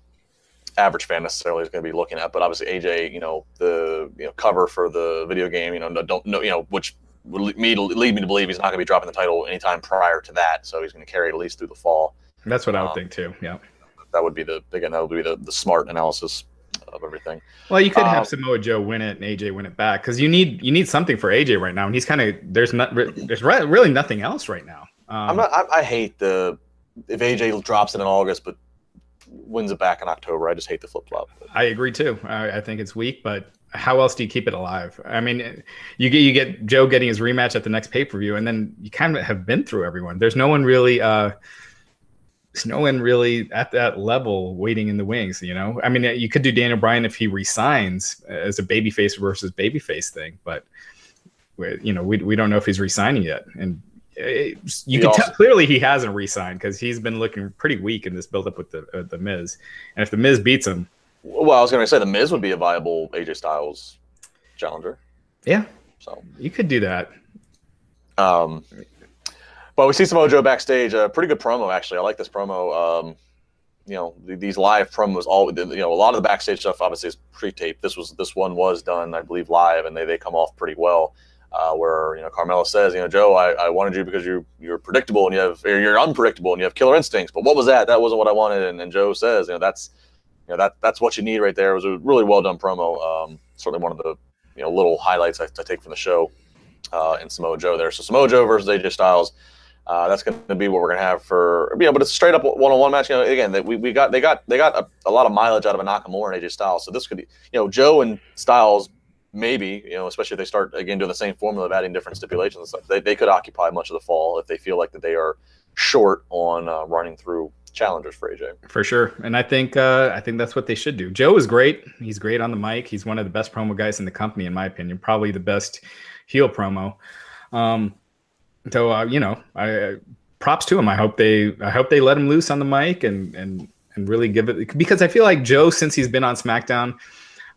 average fan necessarily is going to be looking at. But obviously, AJ, you know, the you know cover for the video game, you know, don't know, you know, which would me to lead me to believe he's not going to be dropping the title anytime prior to that. So he's going to carry it at least through the fall. That's what I would um, think too. Yeah, that would be the again that would be the, the smart analysis of everything. Well, you could um, have Samoa Joe win it and AJ win it back because you need you need something for AJ right now, and he's kind of there's not there's really nothing else right now. Um, I'm not. I, I, hate the if AJ drops it in August, but wins it back in October. I just hate the flip flop. I agree too. I, I think it's weak, but how else do you keep it alive? I mean, you get you get Joe getting his rematch at the next pay per view, and then you kind of have been through everyone. There's no one really. Uh, there's no one really at that level waiting in the wings. You know, I mean, you could do Daniel Bryan if he resigns as a babyface versus babyface thing, but you know, we we don't know if he's resigning yet, and it, you he can also, tell clearly he hasn't resigned because he's been looking pretty weak in this buildup with the uh, the Miz, and if the Miz beats him, well, I was going to say the Miz would be a viable AJ Styles challenger. Yeah, so you could do that. Um, but we see Samoa Joe backstage. A pretty good promo, actually. I like this promo. Um, you know, these live promos, all you know, a lot of the backstage stuff obviously is pre-taped. This was this one was done, I believe, live, and they they come off pretty well. Uh, where you know Carmella says, you know, Joe, I, I wanted you because you you're predictable and you have you're unpredictable and you have killer instincts. But what was that? That wasn't what I wanted. And, and Joe says, you know, that's know that that's what you need right there. It was a really well done promo. Um, certainly one of the you know little highlights I, I take from the show uh, in Samoa Joe there. So Samoa Joe versus AJ Styles. Uh, that's going to be what we're going to have for you know, but it's a straight up one on one match. You know, again, we, we got they got they got a, a, lot of mileage out of a Nakamura and AJ Styles. So this could be you know Joe and Styles maybe you know especially if they start again doing the same formula of adding different stipulations and stuff. They they could occupy much of the fall if they feel like that they are short on uh, running through challengers for AJ. For sure, and I think uh, I think that's what they should do. Joe is great. He's great on the mic. He's one of the best promo guys in the company, in my opinion. Probably the best heel promo. Um, so uh, you know, I props to him. I hope they I hope they let him loose on the mic and and and really give it because I feel like Joe since he's been on SmackDown.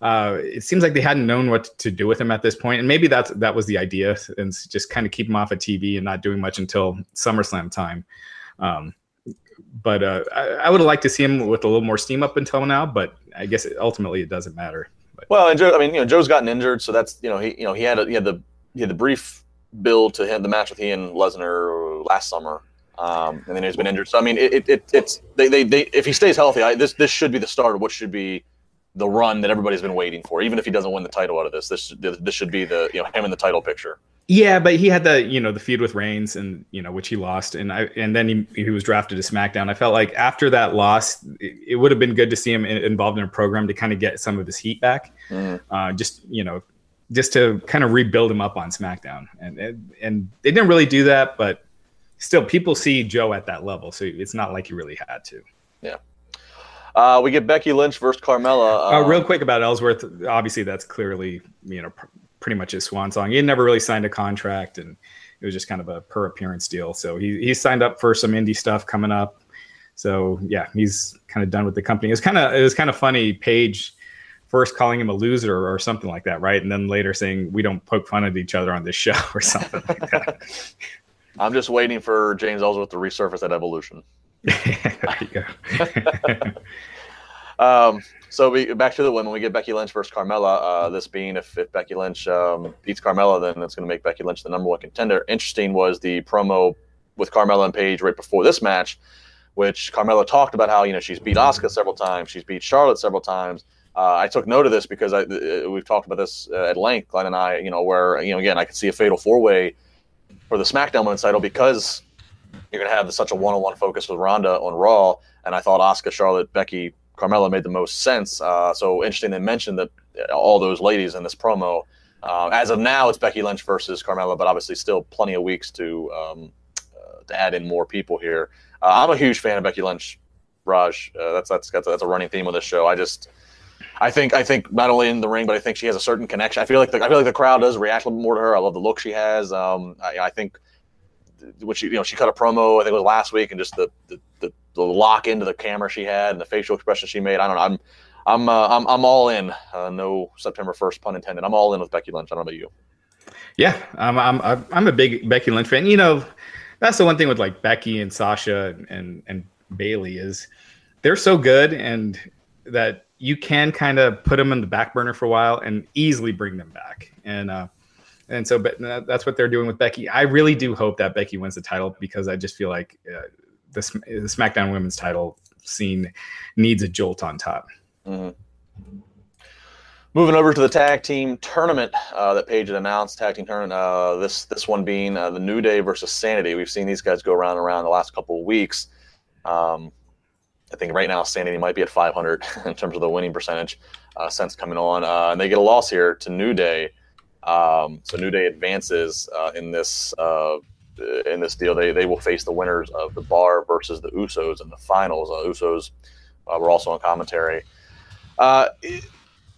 Uh, it seems like they hadn't known what to do with him at this point, and maybe that's that was the idea, and just kind of keep him off of TV and not doing much until SummerSlam time. Um, but uh, I, I would have liked to see him with a little more steam up until now, but I guess it, ultimately it doesn't matter. But. Well, and Joe, I mean, you know, Joe's gotten injured, so that's you know he you know he had a, he had the he had the brief build to him the match with he and Lesnar last summer. Um, and then he's been injured. So I mean, it, it it's they, they, they if he stays healthy, I, this this should be the start of what should be the run that everybody's been waiting for. Even if he doesn't win the title out of this, this this should be the you know him in the title picture. Yeah, but he had the you know the feud with Reigns and you know which he lost, and I and then he he was drafted to SmackDown. I felt like after that loss, it, it would have been good to see him in, involved in a program to kind of get some of his heat back. Mm. Uh, just you know just to kind of rebuild him up on SmackDown. And, and and they didn't really do that, but still, people see Joe at that level, so it's not like he really had to. Yeah. Uh, we get Becky Lynch versus Carmella. Uh, uh, real quick about Ellsworth. Obviously, that's clearly you know pr- pretty much his swan song. He never really signed a contract, and it was just kind of a per appearance deal. So he he signed up for some indie stuff coming up. So yeah, he's kind of done with the company. It was kind of it was kind of funny. Paige first calling him a loser or something like that, right? And then later saying we don't poke fun at each other on this show or something like that. I'm just waiting for James Ellsworth to resurface at Evolution. there you go. um, so we back to the women. We get Becky Lynch versus Carmella. Uh, this being if, if Becky Lynch um, beats Carmella, then it's going to make Becky Lynch the number one contender. Interesting was the promo with Carmella and Paige right before this match, which Carmella talked about how you know she's beat Asuka several times, she's beat Charlotte several times, uh, I took note of this because I, uh, we've talked about this uh, at length, Glenn and I. You know, where you know again I could see a fatal four way for the SmackDown Women's title because you're going to have such a one on one focus with Ronda on Raw, and I thought Asuka, Charlotte, Becky, Carmella made the most sense. Uh, so interesting they mentioned that uh, all those ladies in this promo. Uh, as of now, it's Becky Lynch versus Carmella, but obviously still plenty of weeks to um, to add in more people here. I'm a huge fan of Becky Lynch. Raj, that's that's that's a running theme of this show. I just I think I think not only in the ring, but I think she has a certain connection. I feel like the, I feel like the crowd does react a little more to her. I love the look she has. Um, I, I think what she you know she cut a promo I think it was last week and just the the, the, the lock into the camera she had and the facial expression she made. I don't know. I'm I'm uh, I'm I'm all in. Uh, no September first pun intended. I'm all in with Becky Lynch. I don't know about you. Yeah, I'm I'm I'm a big Becky Lynch fan. You know, that's the one thing with like Becky and Sasha and and Bayley is they're so good and that you can kind of put them in the back burner for a while and easily bring them back. And uh, and so but that's what they're doing with Becky. I really do hope that Becky wins the title because I just feel like uh, the, the SmackDown Women's title scene needs a jolt on top. Mm-hmm. Moving over to the tag team tournament uh, that Paige had announced, tag team tournament. Uh, this this one being uh, the New Day versus Sanity. We've seen these guys go around and around the last couple of weeks. Um, I think right now Sanity might be at 500 in terms of the winning percentage uh, since coming on, uh, and they get a loss here to New Day. Um, so New Day advances uh, in this in this deal. They they will face the winners of the Bar versus the Usos in the finals. Usos were also on commentary. It,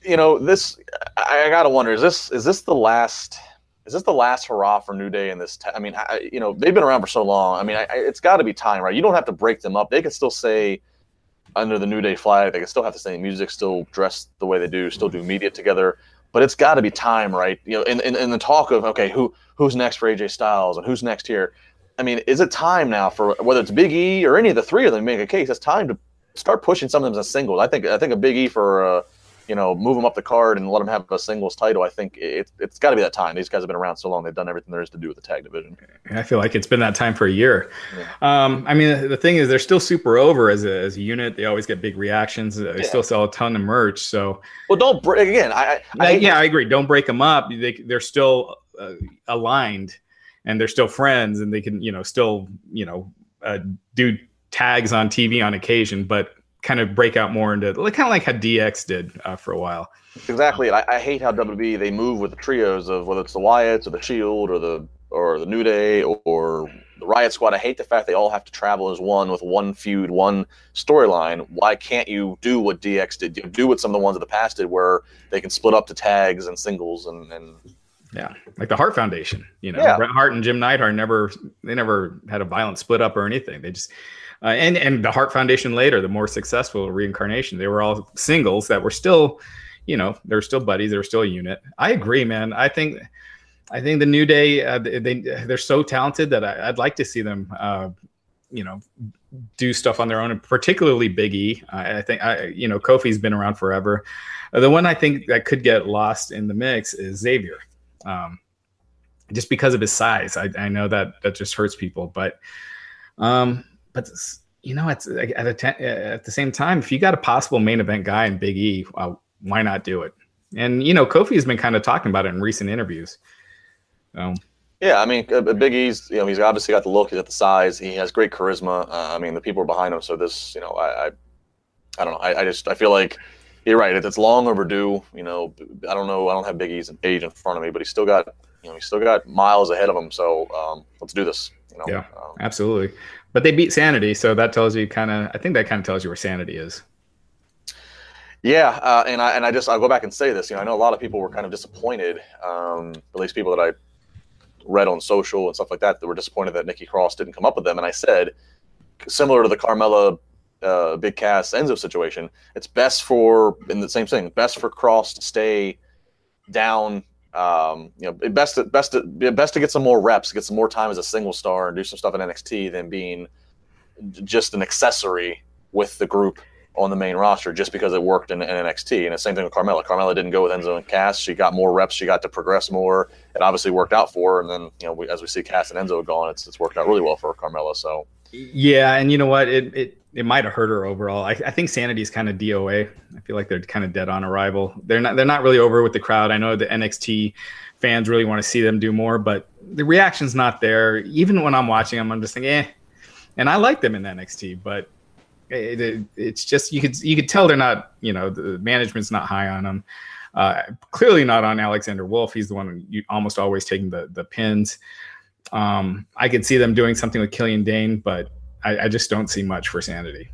you know, this I, I, gotta wonder is this is this the last is this the last hurrah for New Day in this? T- I mean, I, you know, they've been around for so long. I mean, I, it's got to be time, right? You don't have to break them up. They can still say under the New Day flag, they can still have the same music, still dress the way they do, still do media together. But it's got to be time, right? You know, in, in, in the talk of okay, who who's next for AJ Styles and who's next here? I mean, is it time now for whether it's Big E or any of the three of them make a case? It's time to start pushing some of them as singles. I think I think a Big E for uh, you know, move them up the card and let them have a singles title. I think it, it's got to be that time. These guys have been around so long; they've done everything there is to do with the tag division. I feel like it's been that time for a year. Yeah. Um, I mean, the thing is, they're still super over as a, as a unit. They always get big reactions. They yeah. still sell a ton of merch. So, well, don't break again. I, I, I yeah, I agree. Don't break them up. They they're still uh, aligned, and they're still friends, and they can you know still you know uh, do tags on TV on occasion, but kind of break out more into like kind of like how DX did uh, for a while. Exactly. I, I, hate how WWE they move with the trios of whether it's the Wyatts or the Shield or the or the New Day or, or the Riot Squad. I hate the fact they all have to travel as one with one feud, one storyline. Why can't you do what DX did? Do what some of the ones of the past did, where they can split up to tags and singles and and yeah, like the Hart Foundation. You know, yeah. Bret Hart and Jim Neidhart never they never had a violent split up or anything. They just uh, and and the Hart Foundation later, the more successful reincarnation, they were all singles that were still, you know, they're still buddies, they're still a unit. I agree, man. I think, I think the New Day, uh, they they're so talented that I, would like to see them, uh, you know, do stuff on their own, and particularly Big I think I, you know, Kofi's been around forever. Uh, the one I think that could get lost in the mix is Xavier. Um, just because of his size, I, I know that that just hurts people, but um, but you know, at at, a te- at the same time, if you got a possible main event guy in Big E, uh, why not do it? And you know, Kofi has been kind of talking about it in recent interviews. Um, yeah, I mean, uh, Big E's, you know, he's obviously got the look, he's got the size, he has great charisma. Uh, I mean, the people are behind him. So this, you know, I, I, I don't know. I, I, just, I feel like you're right. It's long overdue. You know, I don't know. I don't have Biggie's E's age in front of me, but he's still got, you know, he's still got miles ahead of him. So um, let's do this. You know, yeah, um, absolutely. But they beat Sanity, so that tells you kind of. I think that kind of tells you where Sanity is. Yeah, uh, and I and I just I'll go back and say this. You know, I know a lot of people were kind of disappointed. Um, at least people that I read on social and stuff like that that were disappointed that Nikki Cross didn't come up with them. And I said, similar to the Carmella uh, Big Cass Enzo situation, it's best for in the same thing, best for Cross to stay down um, you know, best to, best to, best to get some more reps, get some more time as a single star, and do some stuff in NXT than being just an accessory with the group on the main roster just because it worked in, in NXT. And the same thing with Carmella. Carmella didn't go with Enzo and Cass. She got more reps. She got to progress more. It obviously worked out for her. And then, you know, we, as we see Cass and Enzo gone, it's, it's worked out really well for Carmella. So, yeah. And you know what? It, it, it might have hurt her overall. I, I think Sanity is kind of DOA. I feel like they're kind of dead on arrival. They're not they're not really over with the crowd. I know the NXT fans really want to see them do more, but the reaction's not there. Even when I'm watching them, I'm just thinking, eh. And I like them in NXT, but it, it, it's just you could you could tell they're not. You know, the management's not high on them. Uh, clearly not on Alexander Wolfe. He's the one you almost always taking the the pins. Um, I could see them doing something with Killian Dain, but I, I just don't see much for Sanity.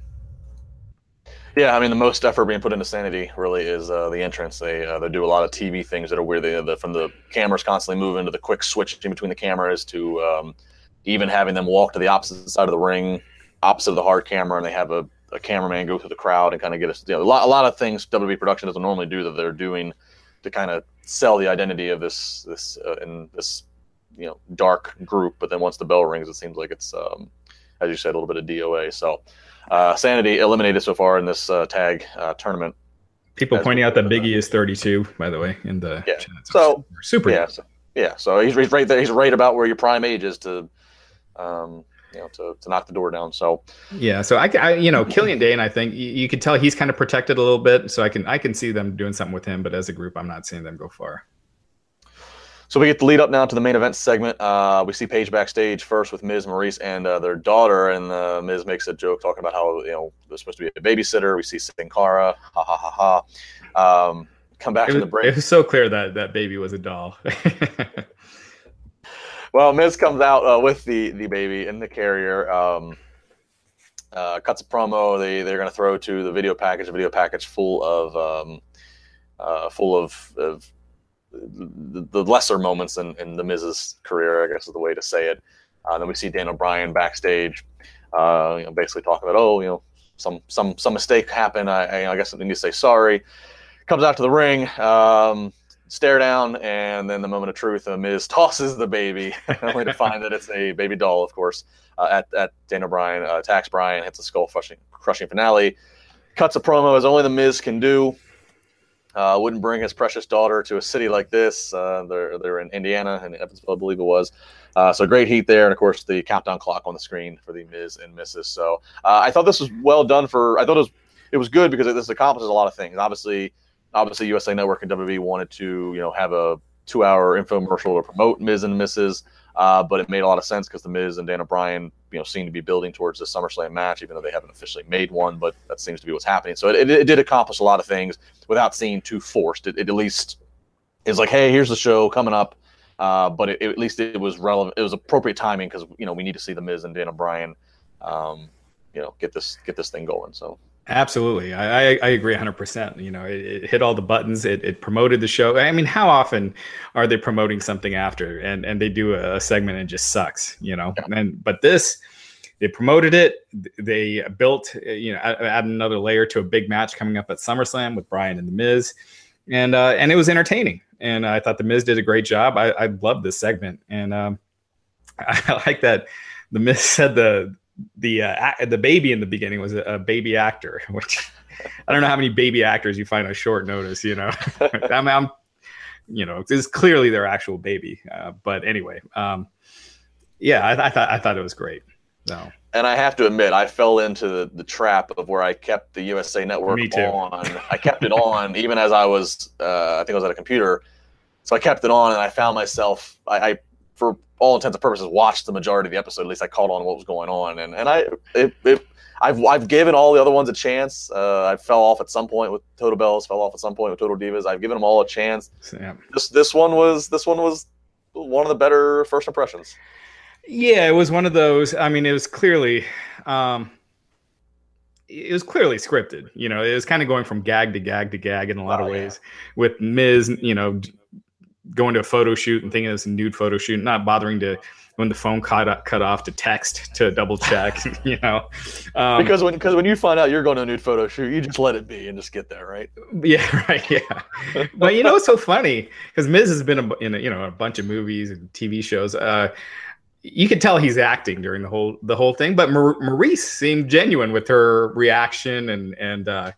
Yeah, I mean the most effort being put into Sanity really is uh, the entrance. They uh, they do a lot of TV things that are weird. They, the, from the cameras constantly moving to the quick switching between the cameras to um, even having them walk to the opposite side of the ring, opposite of the hard camera, and they have a, a cameraman go through the crowd and kind of get us. You know, a lot a lot of things WWE production doesn't normally do that they're doing to kind of sell the identity of this this uh, in this you know dark group. But then once the bell rings, it seems like it's um, as you said, a little bit of DOA. So uh, Sanity eliminated so far in this uh, tag uh, tournament. People pointing out that Biggie is 32, by the way, in the yeah. Chat. So, super. Yeah. So, Yeah, so he's, he's right there. He's right about where your prime age is to, um, you know, to, to knock the door down. So yeah, so I, I you know, Killian Dain, I think you, you can tell he's kind of protected a little bit. So I can I can see them doing something with him, but as a group, I'm not seeing them go far. So we get the lead up now to the main event segment. Uh, we see Paige backstage first with Miz, Maryse and uh, their daughter, and uh, Miz makes a joke talking about how you know there's supposed to be a babysitter. We see Sin Cara, ha ha ha ha. Um, come back it from the break. It was so clear that that baby was a doll. well, Miz comes out uh, with the the baby in the carrier. Um, uh, cuts a promo. They they're going to throw to the video package. A video package full of um, uh, full of, of the, the lesser moments in, in the Miz's career, I guess is the way to say it. Uh, then we see Daniel Bryan backstage, uh, you know, basically talking about, oh, you know, some some some mistake happened. I, I guess I need to say sorry. Comes out to the ring, um, stare down, and then the moment of truth, uh, Miz tosses the baby, only to find that it's a baby doll, of course. Uh, at at Daniel Bryan uh, attacks Bryan, hits a skull crushing crushing finale, cuts a promo as only the Miz can do. Uh, wouldn't bring his precious daughter to a city like this. Uh, they're they're in Indiana and Evansville, I believe it was. Uh, so great heat there, and of course the countdown clock on the screen for the Miz and Mrs. So uh, I thought this was well done. For I thought it was it was good because this accomplishes a lot of things. Obviously, obviously USA Network and WWE wanted to you know have a two hour infomercial to promote Miz and Mrs. Uh, but it made a lot of sense because the Miz and Daniel Bryan, you know, seem to be building towards the SummerSlam match, even though they haven't officially made one. But that seems to be what's happening. So it, it, it did accomplish a lot of things without seeming too forced. It, it, at least is like, hey, here's the show coming up. Uh, but at least it was relevant. It was appropriate timing because you know we need to see the Miz and Daniel Bryan, um, you know, get this get this thing going. So Absolutely, I, I agree 100. percent You know, it, it, hit all the buttons. It, it promoted the show. I mean, how often are they promoting something after and and they do a, segment and just sucks? You know, yeah. and but this they promoted it. They built, you know, add another layer to a big match coming up at SummerSlam with Bryan and the Miz, and uh, and it was entertaining. And I thought the Miz did a great job. I, I loved this segment, and um, I like that the Miz said the the uh, the baby in the beginning was a, a, baby actor, which I don't know how many baby actors you find on short notice. You know, I'm, I'm, you know, it's clearly their actual baby. Uh, but anyway, um, yeah, I, I, thought I thought it was great. So. And I have to admit, I fell into the, the trap of where I kept the USA Network on. I kept it on even as I was, uh, I think I was at a computer. So I kept it on, and I found myself. I, I for all intents and purposes, watched the majority of the episode. At least I caught on what was going on, and and I it, it I've I've given all the other ones a chance. Uh, I fell off at some point with Total Bellas, fell off at some point with Total Divas. I've given them all a chance. This this one was this one was one of the better first impressions. Yeah, it was one of those. I mean, it was clearly. Um, it was clearly scripted. You know, it was kind of going from gag to gag to gag in a lot oh, of ways. Yeah. With Miz, you know, going to a photo shoot and thinking it's a nude photo shoot, not bothering to when the phone cut cut off to text to double check, you know. Um, because when because when you find out you're going to a nude photo shoot, you just let it be and just get there, right? Yeah, right. Yeah. but you know it's so funny? Because Miz has been in a, you know a bunch of movies and TV shows. Uh, you could tell he's acting during the whole the whole thing, but Mar- Maryse seemed genuine with her reaction and and uh,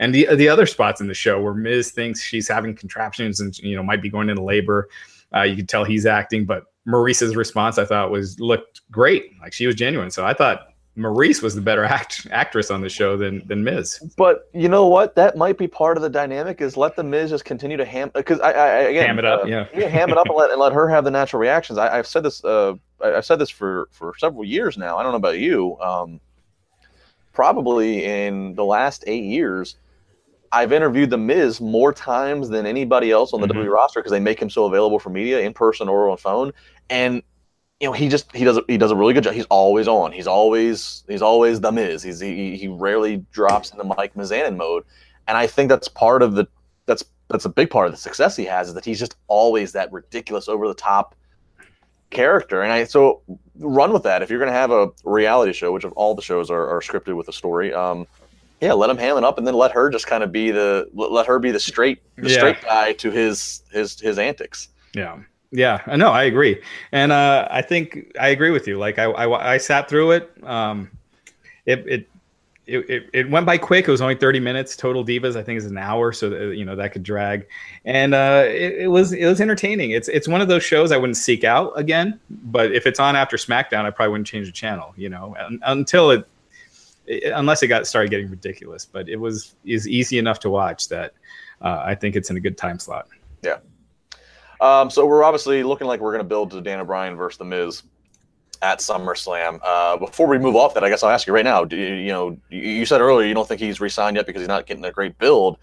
and the the other spots in the show where Miz thinks she's having contraptions and you know might be going into labor. Uh, you can tell he's acting, but Maryse's response I thought was looked great, like she was genuine. So I thought Maurice was the better act, actress on the show than than Miz. But you know what? That might be part of the dynamic is let the Miz just continue to ham because I, I again ham it up, uh, yeah, yeah, ham it up and let and let her have the natural reactions. I, have said this, uh, I've said this for for several years now. I don't know about you. Um, probably in the last eight years, I've interviewed the Miz more times than anybody else on the mm-hmm. WWE roster because they make him so available for media in person or on phone. And you know, he just he does he does a really good job. He's always on. He's always he's always the Miz. He's he, he rarely drops into Mike Mizanin mode. And I think that's part of the that's that's a big part of the success he has is that he's just always that ridiculous over the top character. And I so run with that. If you're going to have a reality show, which of all the shows are, are scripted with a story, um, yeah, let him ham it up, and then let her just kind of be the let her be the straight the yeah. straight guy to his his his antics. Yeah, yeah, I know, I agree, and uh, I think I agree with you. Like I, I, I sat through it. Um, it it it, it, went by quick. It was only 30 minutes. Total Divas, I think, is an hour, so that, you know that could drag. And uh, it, it, was it was entertaining. It's it's one of those shows I wouldn't seek out again. But if it's on after SmackDown, I probably wouldn't change the channel. You know, until it, unless it got started getting ridiculous. But it was is easy enough to watch that uh, I think it's in a good time slot. Yeah. Um, so we're obviously looking like we're going to build to Daniel Bryan versus The Miz at SummerSlam. Uh, before we move off that, I guess I'll ask you right now. You, you know, you said earlier you don't think he's re-signed yet because he's not getting a great build,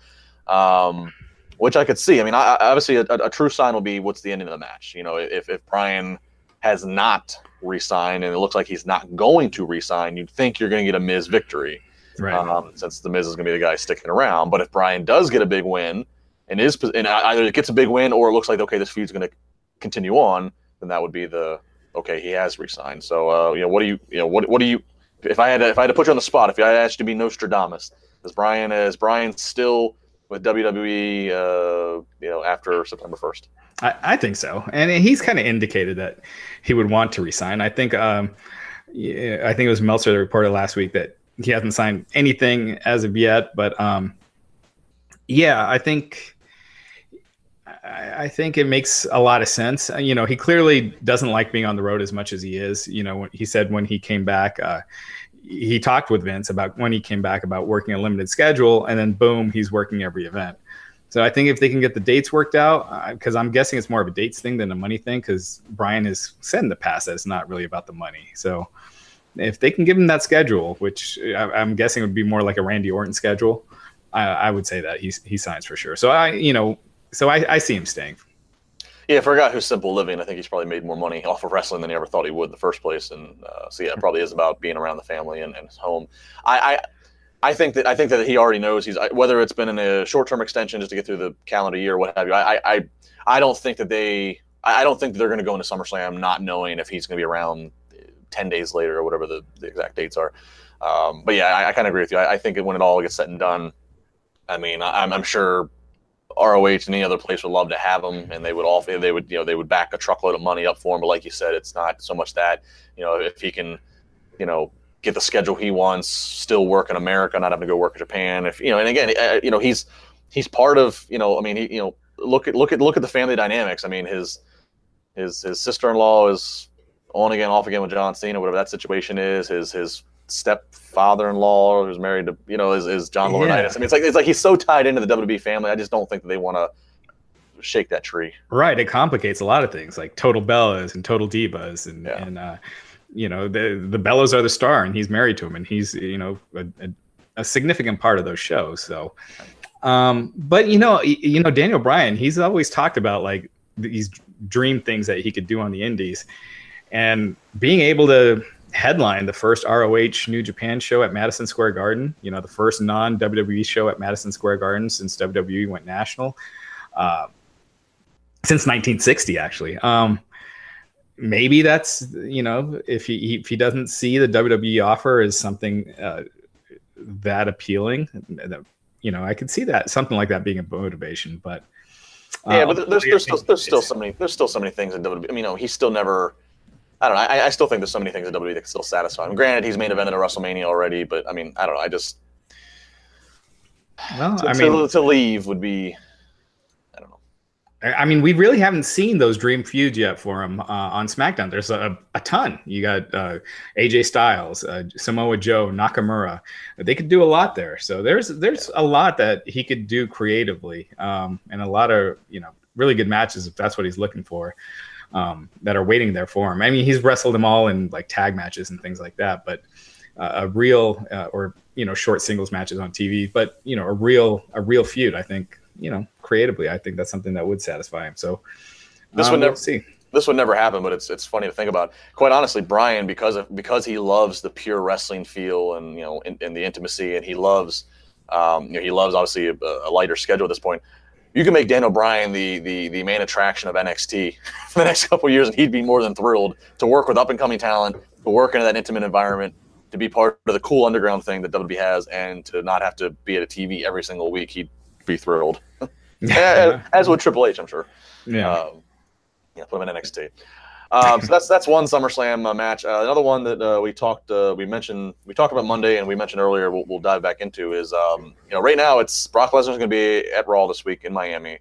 um, which I could see. I mean, I, obviously, a, a, true sign will be what's the ending of the match. You know, if if Bryan has not re-signed and it looks like he's not going to re-sign, you'd think you're going to get a Miz victory, right? Um, since the Miz is going to be the guy sticking around. But if Bryan does get a big win and is and either it gets a big win or it looks like okay, this feud's going to continue on, then that would be the okay, he has resigned. So, uh, you know, what do you, you know, what, what do you, if I had to, if I had to put you on the spot, if I had asked you to be Nostradamus, is Bryan is Bryan still with WWE, uh, you know, after September 1st? I, I think so. And he's kind of indicated that he would want to resign. I think, um, yeah, I think it was Meltzer that reported last week that he hasn't signed anything as of yet, but, um, yeah, I think, I think it makes a lot of sense. You know, he clearly doesn't like being on the road as much as he is. You know, he said when he came back, uh, he talked with Vince about when he came back about working a limited schedule, and then boom, he's working every event. So I think if they can get the dates worked out, because I'm guessing it's more of a dates thing than a money thing, because Bryan has said in the past that it's not really about the money. So if they can give him that schedule, which I, am guessing would be more like a Randy Orton schedule, I, I would say that he he signs for sure. So I, you know, so I, I see him staying. Yeah, I forgot who's simple living. I think he's probably made more money off of wrestling than he ever thought he would in the first place. And uh, so yeah, it probably is about being around the family and, and his home. I, I I think that I think that he already knows he's whether it's been in a short term extension just to get through the calendar year or what have you. I I I don't think that they I don't think that they're going to go into SummerSlam not knowing if he's going to be around ten days later or whatever the, the exact dates are. Um, but yeah, I, I kind of agree with you. I, I, think when it all gets said and done, I mean, I, I'm sure ROH and any other place would love to have him, and they would all they would you know they would back a truckload of money up for him. But like you said, it's not so much that you know if he can, you know, get the schedule he wants, still work in America, not having to go work in Japan. If you know, and again, uh, you know, he's he's part of you know, I mean, he you know, look at look at look at the family dynamics. I mean, his his his sister in law is on again, off again with John Cena, whatever that situation is. His his stepfather-in-law who's married to you know is, is John Laurinaitis. Yeah. I mean, it's like it's like he's so tied into the WWE family. I just don't think that they want to shake that tree. Right. It complicates a lot of things like Total Bellas and Total Divas and yeah. and uh, you know the the Bellas are the star and he's married to him and he's you know a, a, a significant part of those shows. So, um, but you know you know Daniel Bryan he's always talked about like these dream things that he could do on the Indies and being able to headline the first ROH New Japan show at Madison Square Garden. You know, the first non WWE show at Madison Square Garden since WWE went national, uh, since 1960 actually. Um, maybe that's you know if he if he doesn't see the WWE offer as something uh, that appealing, you know, I could see that something like that being a motivation, but. Yeah, but um, there's, there's, still, there's still so many there's still so many things in WWE. I mean, you know, he's still never I don't know. I, I, still think there's so many things in WWE that can still satisfy him. Granted, he's main evented at WrestleMania already, but I mean, I don't know. I just well, to, I mean, to, to leave would be. I don't know. I mean, we really haven't seen those dream feuds yet for him uh, on SmackDown. There's a, a ton. You got uh, AJ Styles, uh, Samoa Joe, Nakamura. They could do a lot there. So there's there's a lot that he could do creatively, um, and a lot of you know really good matches if that's what he's looking for um, that are waiting there for him. I mean, he's wrestled them all in like tag matches and things like that, but uh, a real uh, or you know short singles matches on TV, but you know a real a real feud. I think you know creatively, I think that's something that would satisfy him. So this um, would never see. This would never happen, but it's it's funny to think about. Quite honestly, Bryan, because of because he loves the pure wrestling feel and you know and, the intimacy, and he loves um, you know he loves obviously a, a lighter schedule at this point you can make Daniel Bryan the the the main attraction of NXT for the next couple years, and he'd be more than thrilled to work with up and coming talent, to work in that intimate environment, to be part of the cool underground thing that WWE has, and to not have to be at a TV every single week. He'd be thrilled, as, as would Triple H, I'm sure. Yeah, um, yeah, put him in NXT. Um, so that's that's one SummerSlam uh, match. Uh, another one that uh, we talked uh, we mentioned we talked about Monday and we mentioned earlier. We'll, we'll dive back into is um, you know right now it's Brock Lesnar's going to be at Raw this week in Miami.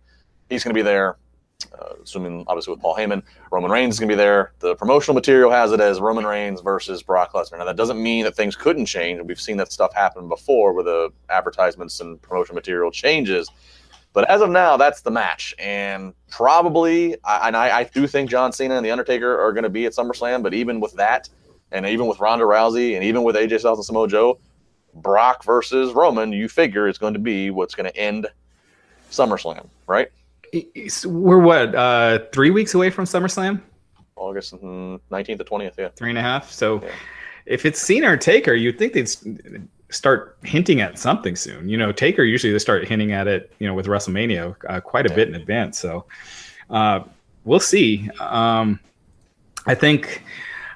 He's going to be there, uh, assuming obviously with Paul Heyman. Roman Reigns is going to be there. The promotional material has it as Roman Reigns versus Brock Lesnar. Now that doesn't mean that things couldn't change. We've seen that stuff happen before, where the advertisements and promotional material changes. But as of now, that's the match, and probably, I, and I, I do think John Cena and The Undertaker are going to be at SummerSlam. But even with that, and even with Ronda Rousey, and even with AJ Styles and Samoa Joe, Brock versus Roman, you figure is going to be what's going to end SummerSlam, right? We're what uh, three weeks away from SummerSlam? August nineteenth to twentieth, yeah, three and a half. So, yeah. if it's Cena or Taker, you'd think they'd start hinting at something soon. You know, Taker usually they start hinting at it, you know, with WrestleMania uh, quite a bit in advance. So uh, we'll see. Um, I think.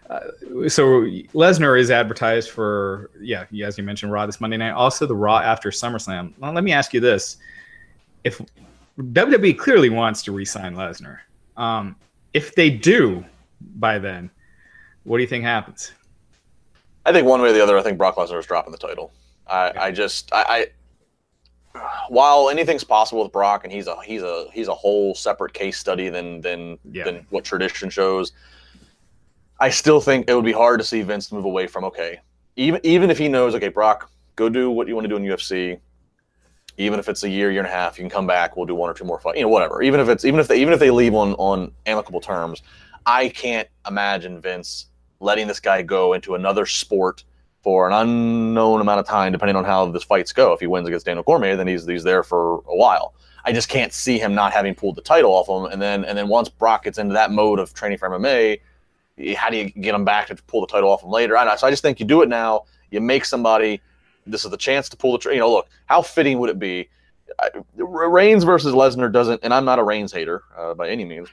Uh, so Lesnar is advertised for yeah, as you mentioned, Raw this Monday night. Also, the Raw after SummerSlam. Well, let me ask you this: If WWE clearly wants to re-sign Lesnar, um, if they do by then, what do you think happens? I think one way or the other, I think Brock Lesnar is dropping the title. I, I just, I, I, while anything's possible with Brock, and he's a he's a he's a whole separate case study than than yeah. than what tradition shows. I still think it would be hard to see Vince move away from okay, even even if he knows okay, Brock, go do what you want to do in UFC. Even if it's a year, year and a half, you can come back. We'll do one or two more fights, you know, whatever. Even if it's even if they even if they leave on on amicable terms, I can't imagine Vince letting this guy go into another sport for an unknown amount of time, depending on how this fights go. If he wins against Daniel Cormier, then he's he's there for a while. I just can't see him not having pulled the title off him. And then and then once Brock gets into that mode of training for MMA, how do you get him back to pull the title off him later? I know. So I just think you do it now. You make somebody. This is the chance to pull the. You know, look, how fitting would it be? Reigns versus Lesnar doesn't, and I'm not a Reigns hater uh, by any means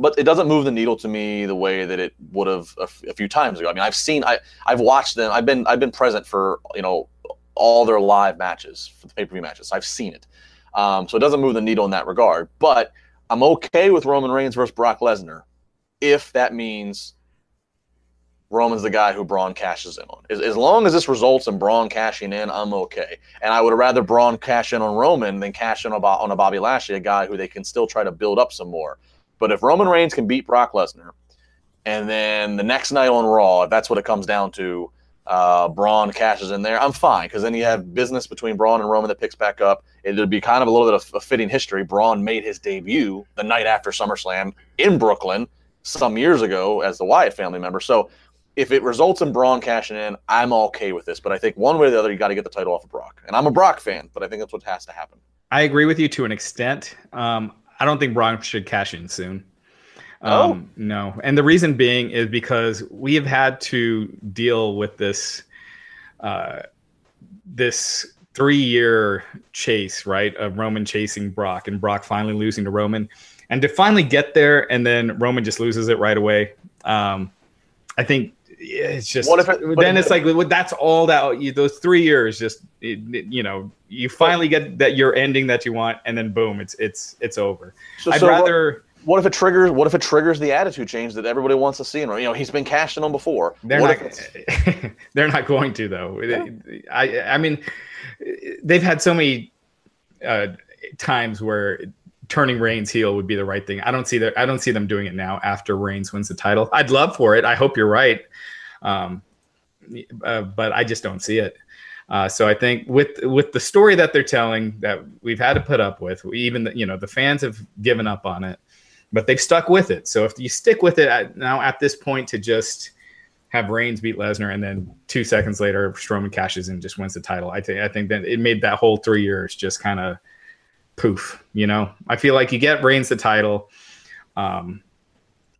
but it doesn't move the needle to me the way that it would have a, f- a few times ago. I mean, I've seen, I, I've watched them. I've been, I've been present for you know all their live matches, for the pay per view matches. I've seen it, um, so it doesn't move the needle in that regard. But I'm okay with Roman Reigns versus Brock Lesnar if that means Roman's the guy who Braun cashes in on. As, as long as this results in Braun cashing in, I'm okay. And I would rather Braun cash in on Roman than cash in on a Bobby Lashley, a guy who they can still try to build up some more. But if Roman Reigns can beat Brock Lesnar, and then the next night on Raw, if that's what it comes down to, uh, Braun cashes in there, I'm fine because then you have business between Braun and Roman that picks back up. It would be kind of a little bit of a fitting history. Braun made his debut the night after SummerSlam in Brooklyn some years ago as the Wyatt family member. So if it results in Braun cashing in, I'm okay with this. But I think one way or the other, you got to get the title off of Brock. And I'm a Brock fan, but I think that's what has to happen. I agree with you to an extent. Um, I don't think Braun should cash in soon. Oh. Um, no, and the reason being is because we have had to deal with this, uh, this three-year chase, right, of Roman chasing Brock and Brock finally losing to Roman, and to finally get there and then Roman just loses it right away. Um, I think it's just what if it, then it's like that's all that you, those three years just you know you finally get that your ending that you want and then boom it's it's it's over. So, i'd so rather what, what, if it triggers what if it triggers the attitude change that everybody wants to see and you know he's been cashing on before. They're what not they're not going to though. Yeah. i i mean they've had so many uh, times where turning Reigns heel would be the right thing. I don't see that. I don't see them doing it now after Reigns wins the title. I'd love for it. I hope you're right. Um, uh, but I just don't see it. Uh, so I think with with the story that they're telling that we've had to put up with, even the, you know the fans have given up on it, but they've stuck with it. So if you stick with it at, now at this point to just have Reigns beat Lesnar and then two seconds later Strowman cashes in and just wins the title, I think I think that it made that whole three years just kind of poof. You know, I feel like you get Reigns the title. Um,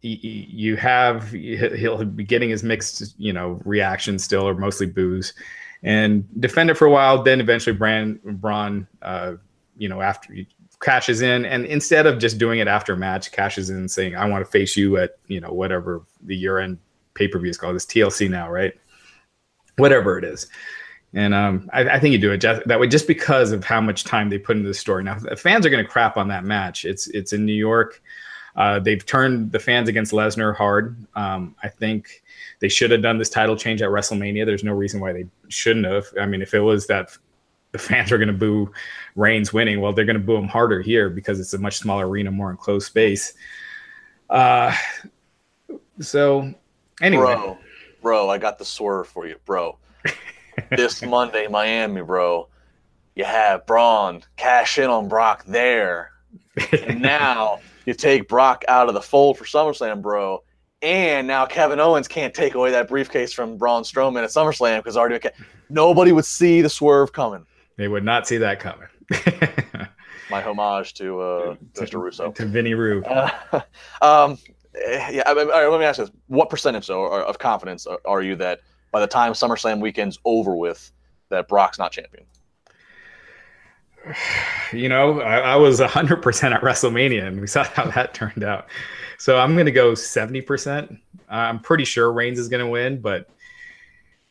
you have he'll be getting his mixed you know reaction still or mostly booze and defend it for a while then eventually Brand, braun uh, you know after he cashes in and instead of just doing it after a match cashes in saying i want to face you at you know whatever the year end pay-per-view is called it's tlc now right whatever it is and um, I, I, think you do it just, that way just because of how much time they put into the story now fans are going to crap on that match it's it's in new york Uh, they've turned the fans against Lesnar hard. Um, I think they should have done this title change at WrestleMania. There's no reason why they shouldn't have. I mean, if it was that the fans are going to boo Reigns winning, well, they're going to boo him harder here because it's a much smaller arena, more enclosed space. Uh, so anyway, bro, bro, I got the swerve for you, bro. This Monday, Miami, bro. You have Braun cash in on Brock there. and now you take Brock out of the fold for SummerSlam, bro. And now Kevin Owens can't take away that briefcase from Braun Strowman at SummerSlam because already nobody would see the swerve coming. They would not see that coming. My homage to uh, to, Mr. Russo. To Vinny Rue. Uh, um, yeah, I mean, all right, let me ask this. What percentage though, of confidence are you that by the time SummerSlam weekend's over with, that Brock's not champion? You know, I, I was 100% at WrestleMania and we saw how that turned out. So I'm going to go 70%. I'm pretty sure Reigns is going to win, but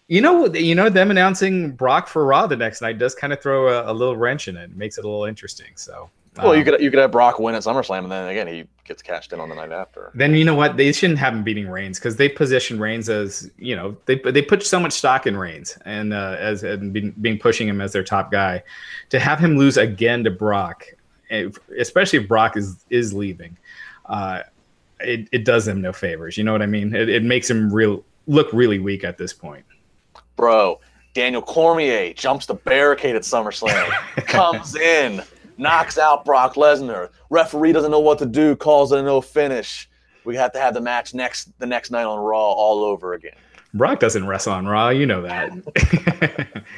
you know, you know, them announcing Brock for Raw the next night does kind of throw a, a little wrench in it. it. Makes it a little interesting. So well, you um, could you could have Brock win at SummerSlam, and then again he gets cashed in on the night after. Then you know what? They shouldn't have him beating Reigns because they position Reigns as you know they they put so much stock in Reigns and uh, as and being, being pushing him as their top guy. To have him lose again to Brock, especially if Brock is is leaving, uh, it it does him no favors. You know what I mean? It, it makes him real look really weak at this point. Bro, Daniel Cormier jumps the barricade at SummerSlam, comes in knocks out Brock Lesnar. Referee doesn't know what to do, calls it a no finish. We have to have the match next the next night on Raw all over again. Brock doesn't wrestle on Raw, you know that.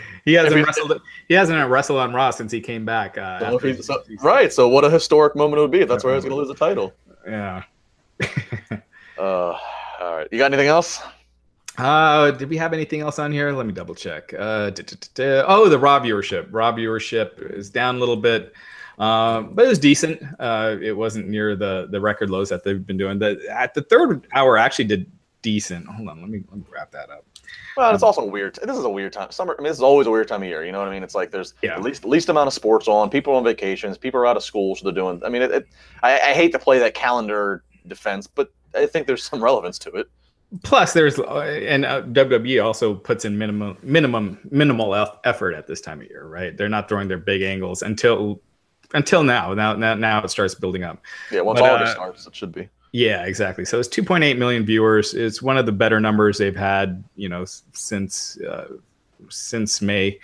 he hasn't wrestled. He hasn't wrestled on Raw since he came back. Uh, so so, right. So what a historic moment it would be if that's where he's going to lose the title. Yeah. uh, all right. You got anything else? Uh, did we have anything else on here? Let me double check. Uh, oh, the Raw viewership. Raw viewership is down a little bit. Um, but it was decent. Uh, it wasn't near the the record lows that they've been doing. The at the third hour actually did decent. Hold on, let me let me wrap that up. Well, it's um, also weird. This is a weird time. Summer. I mean, this is always a weird time of year. You know what I mean? It's like there's yeah. the least least amount of sports on. People are on vacations. People are out of school, so they're doing. I mean, it, it, I, I hate to play that calendar defense, but I think there's some relevance to it. Plus, there's uh, and uh, WWE also puts in minimum minimum minimal effort at this time of year, right? They're not throwing their big angles until until now. Now, now, now it starts building up. Yeah, once all uh, starts, it should be. Yeah, exactly. So it's 2.8 million viewers. It's one of the better numbers they've had, you know, since uh, since May.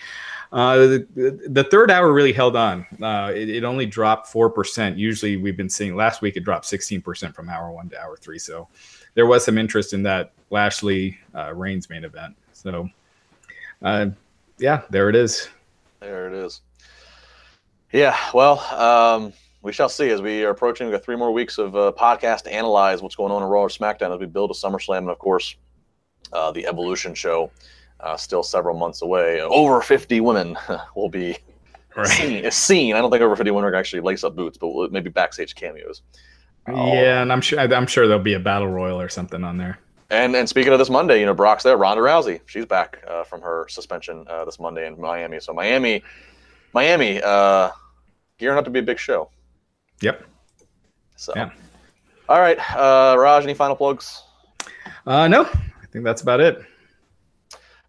Uh, the, the, third hour really held on. Uh, it, it, only dropped four percent. Usually, we've been seeing last week it dropped 16 percent from hour one to hour three. So there was some interest in that Lashley uh, Reigns main event. So, uh, yeah, there it is. There it is. Yeah, well, um, we shall see as we are approaching. We've got three more weeks of uh, podcast to analyze what's going on in Raw or SmackDown as we build a SummerSlam, and of course, uh, the Evolution show uh, still several months away. Over fifty women will be right. seen, seen. I don't think over fifty women are actually lace up boots, but maybe backstage cameos. Yeah, and I'm sure I'm sure there'll be a battle royal or something on there. And and speaking of this Monday, you know Brock's there. Ronda Rousey, she's back uh, from her suspension uh, this Monday in Miami. So Miami Miami, uh, gearing up to be a big show. Yep. So, yeah. all right, uh, Raj, any final plugs? Uh, no, I think that's about it.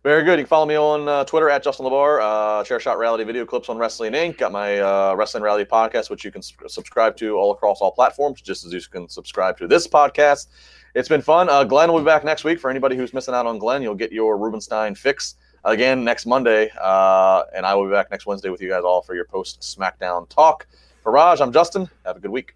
Very good. You can follow me on uh, Twitter at Justin LaBar. Uh, Chair Shot Reality video clips on Wrestling Inc. Got my uh, Wrestling Reality podcast, which you can subscribe to all across all platforms, just as you can subscribe to this podcast. It's been fun. Uh, Glenn will be back next week. For anybody who's missing out on Glenn, you'll get your Rubenstein fix again next Monday. Uh, and I will be back next Wednesday with you guys all for your post SmackDown talk. For Raj, I'm Justin. Have a good week.